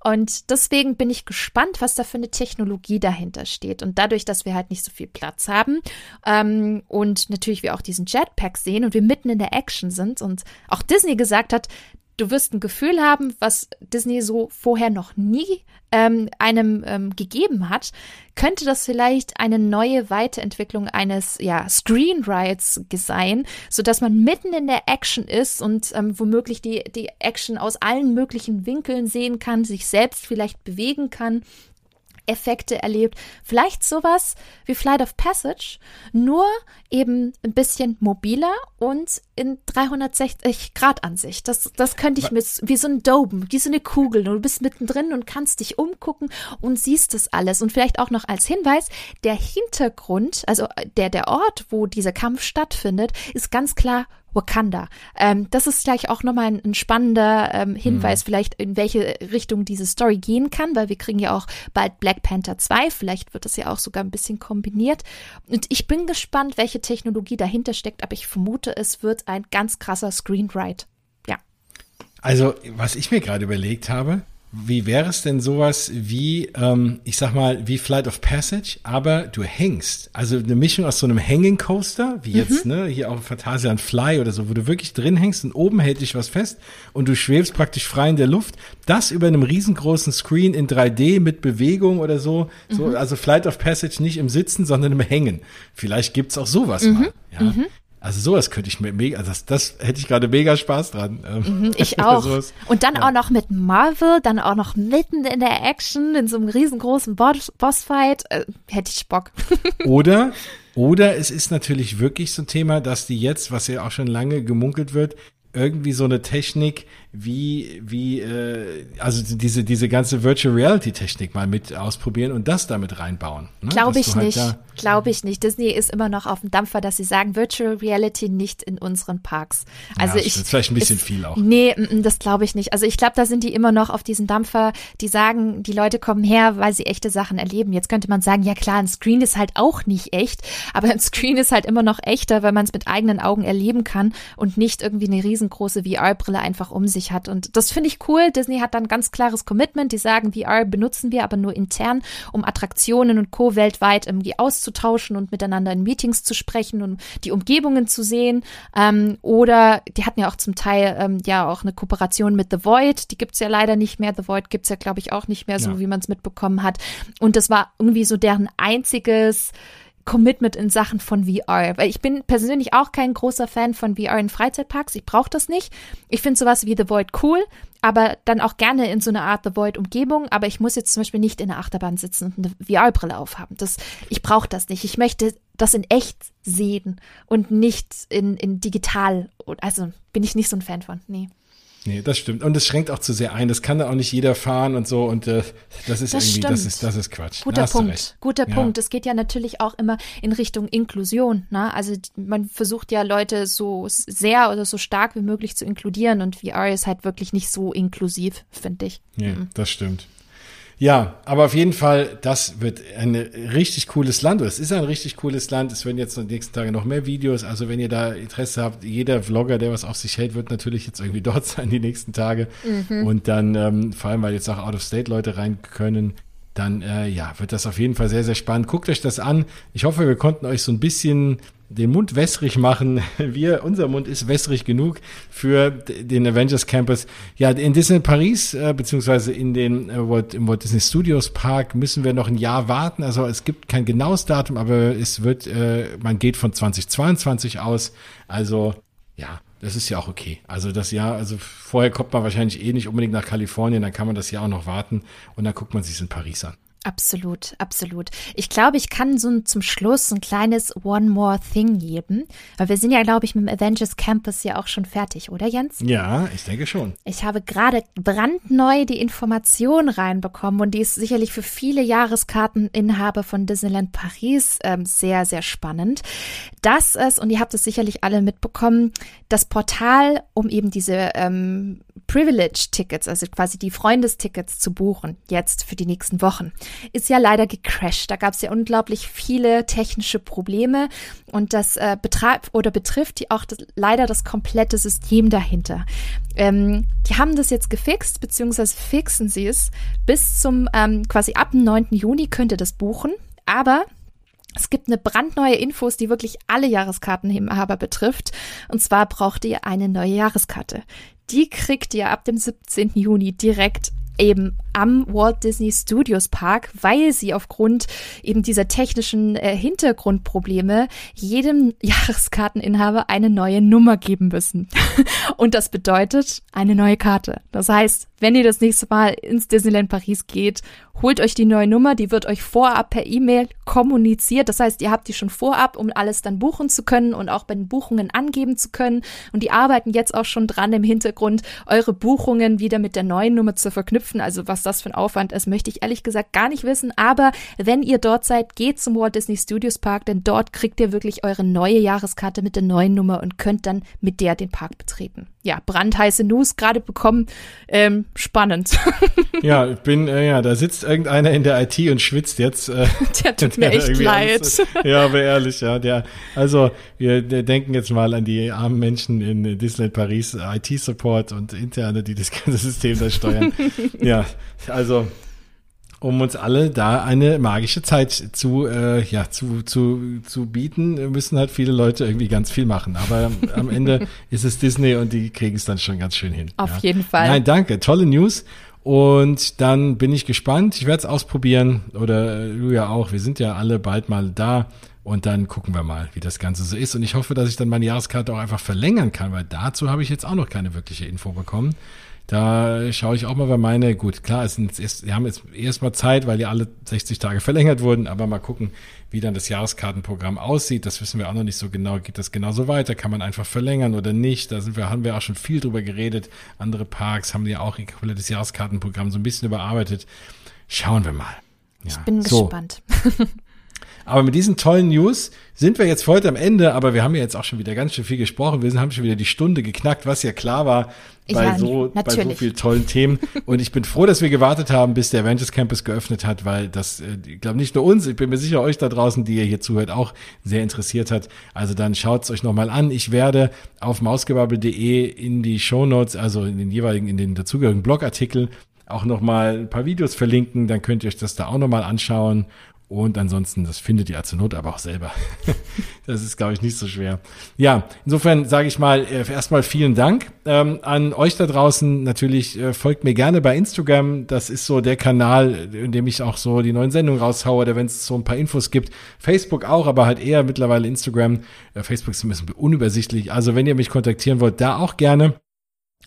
Und deswegen bin ich gespannt, was da für eine Technologie dahinter steht. Und dadurch, dass wir halt nicht so viel Platz haben ähm, und natürlich wir auch diesen Jetpack sehen und wir mitten in der Action sind und auch Disney gesagt hat, du wirst ein Gefühl haben, was Disney so vorher noch nie ähm, einem ähm, gegeben hat, könnte das vielleicht eine neue Weiterentwicklung eines ja, Screenwrites sein, so dass man mitten in der Action ist und ähm, womöglich die, die Action aus allen möglichen Winkeln sehen kann, sich selbst vielleicht bewegen kann Effekte erlebt. Vielleicht sowas wie Flight of Passage, nur eben ein bisschen mobiler und in 360 Grad Ansicht. Das, das könnte ich mit, wie so ein Dome, wie so eine Kugel. Du bist mittendrin und kannst dich umgucken und siehst das alles. Und vielleicht auch noch als Hinweis, der Hintergrund, also der, der Ort, wo dieser Kampf stattfindet, ist ganz klar Wakanda. Ähm, das ist gleich auch nochmal ein, ein spannender ähm, Hinweis, mhm. vielleicht in welche Richtung diese Story gehen kann, weil wir kriegen ja auch bald Black Panther 2, vielleicht wird das ja auch sogar ein bisschen kombiniert. Und ich bin gespannt, welche Technologie dahinter steckt, aber ich vermute, es wird ein ganz krasser Screenwrite. Ja. Also, was ich mir gerade überlegt habe, wie wäre es denn sowas wie, ähm, ich sag mal, wie Flight of Passage, aber du hängst. Also eine Mischung aus so einem Hanging Coaster, wie jetzt, mhm. ne, hier auch Phantasian Fly oder so, wo du wirklich drin hängst und oben hält dich was fest und du schwebst praktisch frei in der Luft. Das über einem riesengroßen Screen in 3D mit Bewegung oder so. Mhm. so also Flight of Passage nicht im Sitzen, sondern im Hängen. Vielleicht gibt's auch sowas mhm. mal. Ja. Also sowas könnte ich mir mega, also das, das hätte ich gerade mega Spaß dran. Ähm, mhm, ich auch. Und dann ja. auch noch mit Marvel, dann auch noch mitten in der Action, in so einem riesengroßen Boss Bossfight, äh, hätte ich Bock. Oder, oder es ist natürlich wirklich so ein Thema, dass die jetzt, was ja auch schon lange gemunkelt wird, irgendwie so eine Technik wie, wie, äh, also diese, diese ganze Virtual Reality Technik mal mit ausprobieren und das damit reinbauen. Ne? Glaube ich halt nicht. Glaube ich nicht. Disney ist immer noch auf dem Dampfer, dass sie sagen, Virtual Reality nicht in unseren Parks. Also ja, ich. Das ist vielleicht ein bisschen ist, viel auch. Nee, das glaube ich nicht. Also ich glaube, da sind die immer noch auf diesem Dampfer, die sagen, die Leute kommen her, weil sie echte Sachen erleben. Jetzt könnte man sagen, ja klar, ein Screen ist halt auch nicht echt, aber ein Screen ist halt immer noch echter, weil man es mit eigenen Augen erleben kann und nicht irgendwie eine riesengroße VR-Brille einfach um sich hat. Und das finde ich cool. Disney hat dann ganz klares Commitment. Die sagen, VR benutzen wir aber nur intern, um Attraktionen und Co. weltweit irgendwie auszutauschen und miteinander in Meetings zu sprechen und die Umgebungen zu sehen. Ähm, oder die hatten ja auch zum Teil ähm, ja auch eine Kooperation mit The Void. Die gibt's ja leider nicht mehr. The Void gibt's ja, glaube ich, auch nicht mehr, so ja. wie man es mitbekommen hat. Und das war irgendwie so deren einziges Commitment in Sachen von VR. Weil ich bin persönlich auch kein großer Fan von VR in Freizeitparks. Ich brauche das nicht. Ich finde sowas wie The Void cool, aber dann auch gerne in so einer Art The Void-Umgebung. Aber ich muss jetzt zum Beispiel nicht in der Achterbahn sitzen und eine VR-Brille aufhaben. Das, ich brauche das nicht. Ich möchte das in echt sehen und nicht in, in digital. Also bin ich nicht so ein Fan von. Nee. Nee, das stimmt. Und es schränkt auch zu sehr ein. Das kann da auch nicht jeder fahren und so. Und äh, das ist das irgendwie, stimmt. das ist, das ist Quatsch. Guter Punkt. Guter ja. Punkt. Es geht ja natürlich auch immer in Richtung Inklusion. Ne? Also man versucht ja Leute so sehr oder so stark wie möglich zu inkludieren und VR ist halt wirklich nicht so inklusiv, finde ich. Ja, mhm. das stimmt. Ja, aber auf jeden Fall, das wird ein richtig cooles Land. Es ist ein richtig cooles Land. Es werden jetzt in den nächsten Tagen noch mehr Videos. Also wenn ihr da Interesse habt, jeder Vlogger, der was auf sich hält, wird natürlich jetzt irgendwie dort sein die nächsten Tage. Mhm. Und dann, ähm, vor allem, weil jetzt auch Out-of-State-Leute rein können, dann äh, ja, wird das auf jeden Fall sehr, sehr spannend. Guckt euch das an. Ich hoffe, wir konnten euch so ein bisschen den Mund wässrig machen. Wir, unser Mund ist wässrig genug für den Avengers Campus. Ja, in Disney Paris, äh, beziehungsweise in den äh, Walt, im Walt Disney Studios Park müssen wir noch ein Jahr warten. Also es gibt kein genaues Datum, aber es wird, äh, man geht von 2022 aus. Also, ja, das ist ja auch okay. Also das Jahr, also vorher kommt man wahrscheinlich eh nicht unbedingt nach Kalifornien, dann kann man das Jahr auch noch warten und dann guckt man sich in Paris an. Absolut, absolut. Ich glaube, ich kann so zum Schluss ein kleines One More Thing geben, weil wir sind ja, glaube ich, mit dem Avengers Campus ja auch schon fertig, oder Jens? Ja, ich denke schon. Ich habe gerade brandneu die Information reinbekommen und die ist sicherlich für viele Jahreskarteninhaber von Disneyland Paris ähm, sehr, sehr spannend, dass es, und ihr habt es sicherlich alle mitbekommen, das Portal, um eben diese ähm, Privilege-Tickets, also quasi die Freundestickets zu buchen, jetzt für die nächsten Wochen, ist ja leider gecrashed. Da gab es ja unglaublich viele technische Probleme und das äh, betreibt oder betrifft die auch das, leider das komplette System dahinter. Ähm, die haben das jetzt gefixt, beziehungsweise fixen sie es. Bis zum ähm, quasi ab dem 9. Juni könnt ihr das buchen, aber es gibt eine brandneue Infos, die wirklich alle Jahreskarteninhaber betrifft. Und zwar braucht ihr eine neue Jahreskarte. Die kriegt ihr ab dem 17. Juni direkt eben am Walt Disney Studios Park, weil sie aufgrund eben dieser technischen äh, Hintergrundprobleme jedem Jahreskarteninhaber eine neue Nummer geben müssen. Und das bedeutet eine neue Karte. Das heißt, wenn ihr das nächste Mal ins Disneyland Paris geht, holt euch die neue Nummer, die wird euch vorab per E-Mail kommuniziert. Das heißt, ihr habt die schon vorab, um alles dann buchen zu können und auch bei den Buchungen angeben zu können. Und die arbeiten jetzt auch schon dran im Hintergrund, eure Buchungen wieder mit der neuen Nummer zu verknüpfen. Also was das für ein Aufwand ist, möchte ich ehrlich gesagt gar nicht wissen. Aber wenn ihr dort seid, geht zum Walt Disney Studios Park, denn dort kriegt ihr wirklich eure neue Jahreskarte mit der neuen Nummer und könnt dann mit der den Park betreten. Ja, brandheiße News gerade bekommen. Ähm, spannend. ja, ich bin, äh, ja, da sitzt irgendeiner in der IT und schwitzt jetzt. Äh, der tut mir echt leid. Alles, ja, aber ehrlich, ja, der, also wir denken jetzt mal an die armen Menschen in Disneyland Paris, IT-Support und Interne, die das ganze System da steuern. ja, also um uns alle da eine magische Zeit zu, äh, ja, zu, zu, zu bieten, müssen halt viele Leute irgendwie ganz viel machen. Aber am Ende ist es Disney und die kriegen es dann schon ganz schön hin. Auf ja. jeden Fall. Nein, danke. Tolle News. Und dann bin ich gespannt. Ich werde es ausprobieren. Oder du ja auch. Wir sind ja alle bald mal da. Und dann gucken wir mal, wie das Ganze so ist. Und ich hoffe, dass ich dann meine Jahreskarte auch einfach verlängern kann, weil dazu habe ich jetzt auch noch keine wirkliche Info bekommen. Da schaue ich auch mal, wer meine, gut, klar, es sind erst, wir haben jetzt erstmal Zeit, weil ja alle 60 Tage verlängert wurden, aber mal gucken, wie dann das Jahreskartenprogramm aussieht. Das wissen wir auch noch nicht so genau. Geht das genauso weiter? Kann man einfach verlängern oder nicht? Da sind wir, haben wir auch schon viel drüber geredet. Andere Parks haben ja auch ihr komplettes Jahreskartenprogramm so ein bisschen überarbeitet. Schauen wir mal. Ja. Ich bin so. gespannt. Aber mit diesen tollen News sind wir jetzt heute am Ende, aber wir haben ja jetzt auch schon wieder ganz schön viel gesprochen. Wir haben schon wieder die Stunde geknackt, was ja klar war bei, ja, so, bei so vielen tollen Themen. Und ich bin froh, dass wir gewartet haben, bis der Avengers Campus geöffnet hat, weil das, äh, ich glaube nicht nur uns, ich bin mir sicher euch da draußen, die ihr hier zuhört, auch sehr interessiert hat. Also dann schaut es euch nochmal an. Ich werde auf mausgebabbel.de in die Show Notes, also in den jeweiligen, in den dazugehörigen Blogartikel auch nochmal ein paar Videos verlinken, dann könnt ihr euch das da auch nochmal anschauen. Und ansonsten, das findet ihr zur Not aber auch selber. das ist, glaube ich, nicht so schwer. Ja, insofern sage ich mal äh, erstmal vielen Dank ähm, an euch da draußen. Natürlich äh, folgt mir gerne bei Instagram. Das ist so der Kanal, in dem ich auch so die neuen Sendungen raushaue, oder wenn es so ein paar Infos gibt. Facebook auch, aber halt eher mittlerweile Instagram. Äh, Facebook ist ein bisschen unübersichtlich. Also wenn ihr mich kontaktieren wollt, da auch gerne.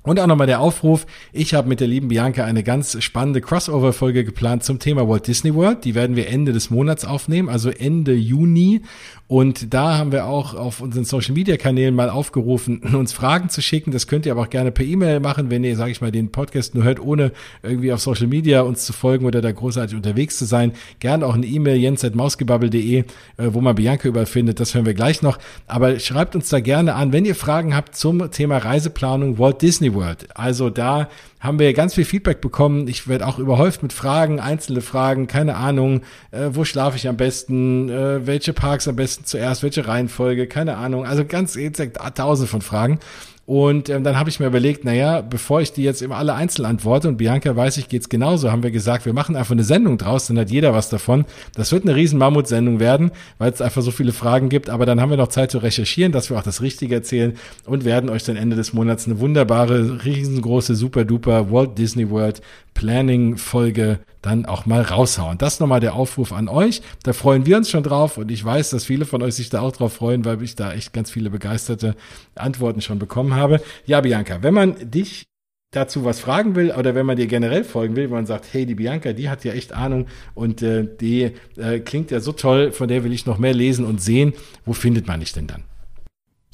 Und auch nochmal der Aufruf, ich habe mit der lieben Bianca eine ganz spannende Crossover-Folge geplant zum Thema Walt Disney World. Die werden wir Ende des Monats aufnehmen, also Ende Juni. Und da haben wir auch auf unseren Social Media Kanälen mal aufgerufen, uns Fragen zu schicken. Das könnt ihr aber auch gerne per E-Mail machen, wenn ihr, sage ich mal, den Podcast nur hört, ohne irgendwie auf Social Media uns zu folgen oder da großartig unterwegs zu sein. Gerne auch eine E-Mail jens@mausgebabbel.de, äh, wo man Bianca überfindet. Das hören wir gleich noch. Aber schreibt uns da gerne an, wenn ihr Fragen habt zum Thema Reiseplanung Walt Disney World. Also da haben wir ganz viel Feedback bekommen. Ich werde auch überhäuft mit Fragen, einzelne Fragen, keine Ahnung, äh, wo schlafe ich am besten, äh, welche Parks am besten zuerst, welche Reihenfolge, keine Ahnung. Also ganz exakt tausend von Fragen. Und ähm, dann habe ich mir überlegt, naja, bevor ich die jetzt immer alle einzeln antworte und Bianca weiß ich, geht's genauso, haben wir gesagt, wir machen einfach eine Sendung draus, dann hat jeder was davon. Das wird eine riesen Mammut-Sendung werden, weil es einfach so viele Fragen gibt, aber dann haben wir noch Zeit zu recherchieren, dass wir auch das Richtige erzählen und werden euch dann Ende des Monats eine wunderbare, riesengroße, super duper Walt Disney World Planning-Folge dann auch mal raushauen. Das nochmal der Aufruf an euch. Da freuen wir uns schon drauf und ich weiß, dass viele von euch sich da auch drauf freuen, weil ich da echt ganz viele begeisterte Antworten schon bekommen habe. Ja, Bianca, wenn man dich dazu was fragen will oder wenn man dir generell folgen will, wenn man sagt, hey, die Bianca, die hat ja echt Ahnung und äh, die äh, klingt ja so toll, von der will ich noch mehr lesen und sehen, wo findet man dich denn dann?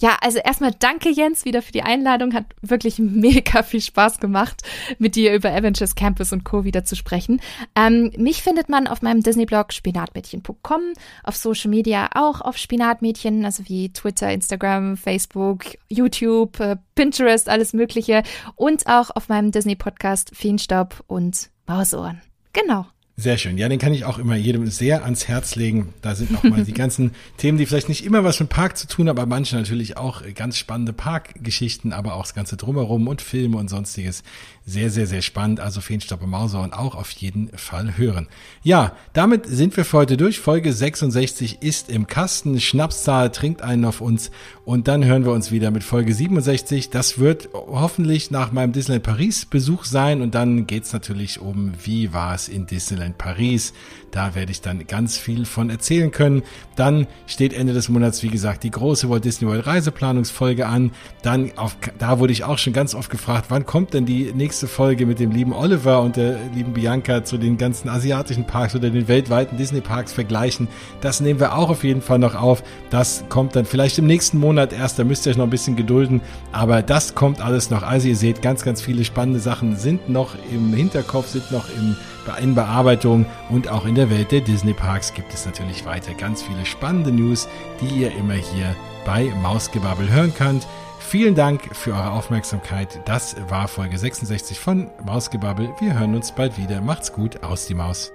Ja, also erstmal danke Jens wieder für die Einladung. Hat wirklich mega viel Spaß gemacht, mit dir über Avengers Campus und Co. wieder zu sprechen. Ähm, mich findet man auf meinem Disney-Blog spinatmädchen.com, auf Social Media auch auf Spinatmädchen, also wie Twitter, Instagram, Facebook, YouTube, äh, Pinterest, alles Mögliche. Und auch auf meinem Disney-Podcast Feenstaub und Mausohren. Genau. Sehr schön. Ja, den kann ich auch immer jedem sehr ans Herz legen. Da sind nochmal die ganzen Themen, die vielleicht nicht immer was mit Park zu tun, aber manche natürlich auch ganz spannende Parkgeschichten, aber auch das ganze Drumherum und Filme und sonstiges. Sehr, sehr, sehr spannend. Also Feenstaub und Mauser und auch auf jeden Fall hören. Ja, damit sind wir für heute durch. Folge 66 ist im Kasten. Schnapszahl trinkt einen auf uns und dann hören wir uns wieder mit Folge 67. Das wird hoffentlich nach meinem Disneyland Paris Besuch sein und dann geht's natürlich um, wie war es in Disneyland Paris. Da werde ich dann ganz viel von erzählen können. Dann steht Ende des Monats, wie gesagt, die große Walt Disney World Reiseplanungsfolge an. Dann auf, da wurde ich auch schon ganz oft gefragt, wann kommt denn die nächste Folge mit dem lieben Oliver und der lieben Bianca zu den ganzen asiatischen Parks oder den weltweiten Disney Parks vergleichen. Das nehmen wir auch auf jeden Fall noch auf. Das kommt dann vielleicht im nächsten Monat erst. Da müsst ihr euch noch ein bisschen gedulden. Aber das kommt alles noch. Also ihr seht, ganz, ganz viele spannende Sachen sind noch im Hinterkopf, sind noch im in Bearbeitung und auch in der Welt der Disney Parks gibt es natürlich weiter ganz viele spannende News, die ihr immer hier bei Mausgebabbel hören könnt. Vielen Dank für eure Aufmerksamkeit. Das war Folge 66 von Mausgebabbel. Wir hören uns bald wieder. Macht's gut, aus die Maus.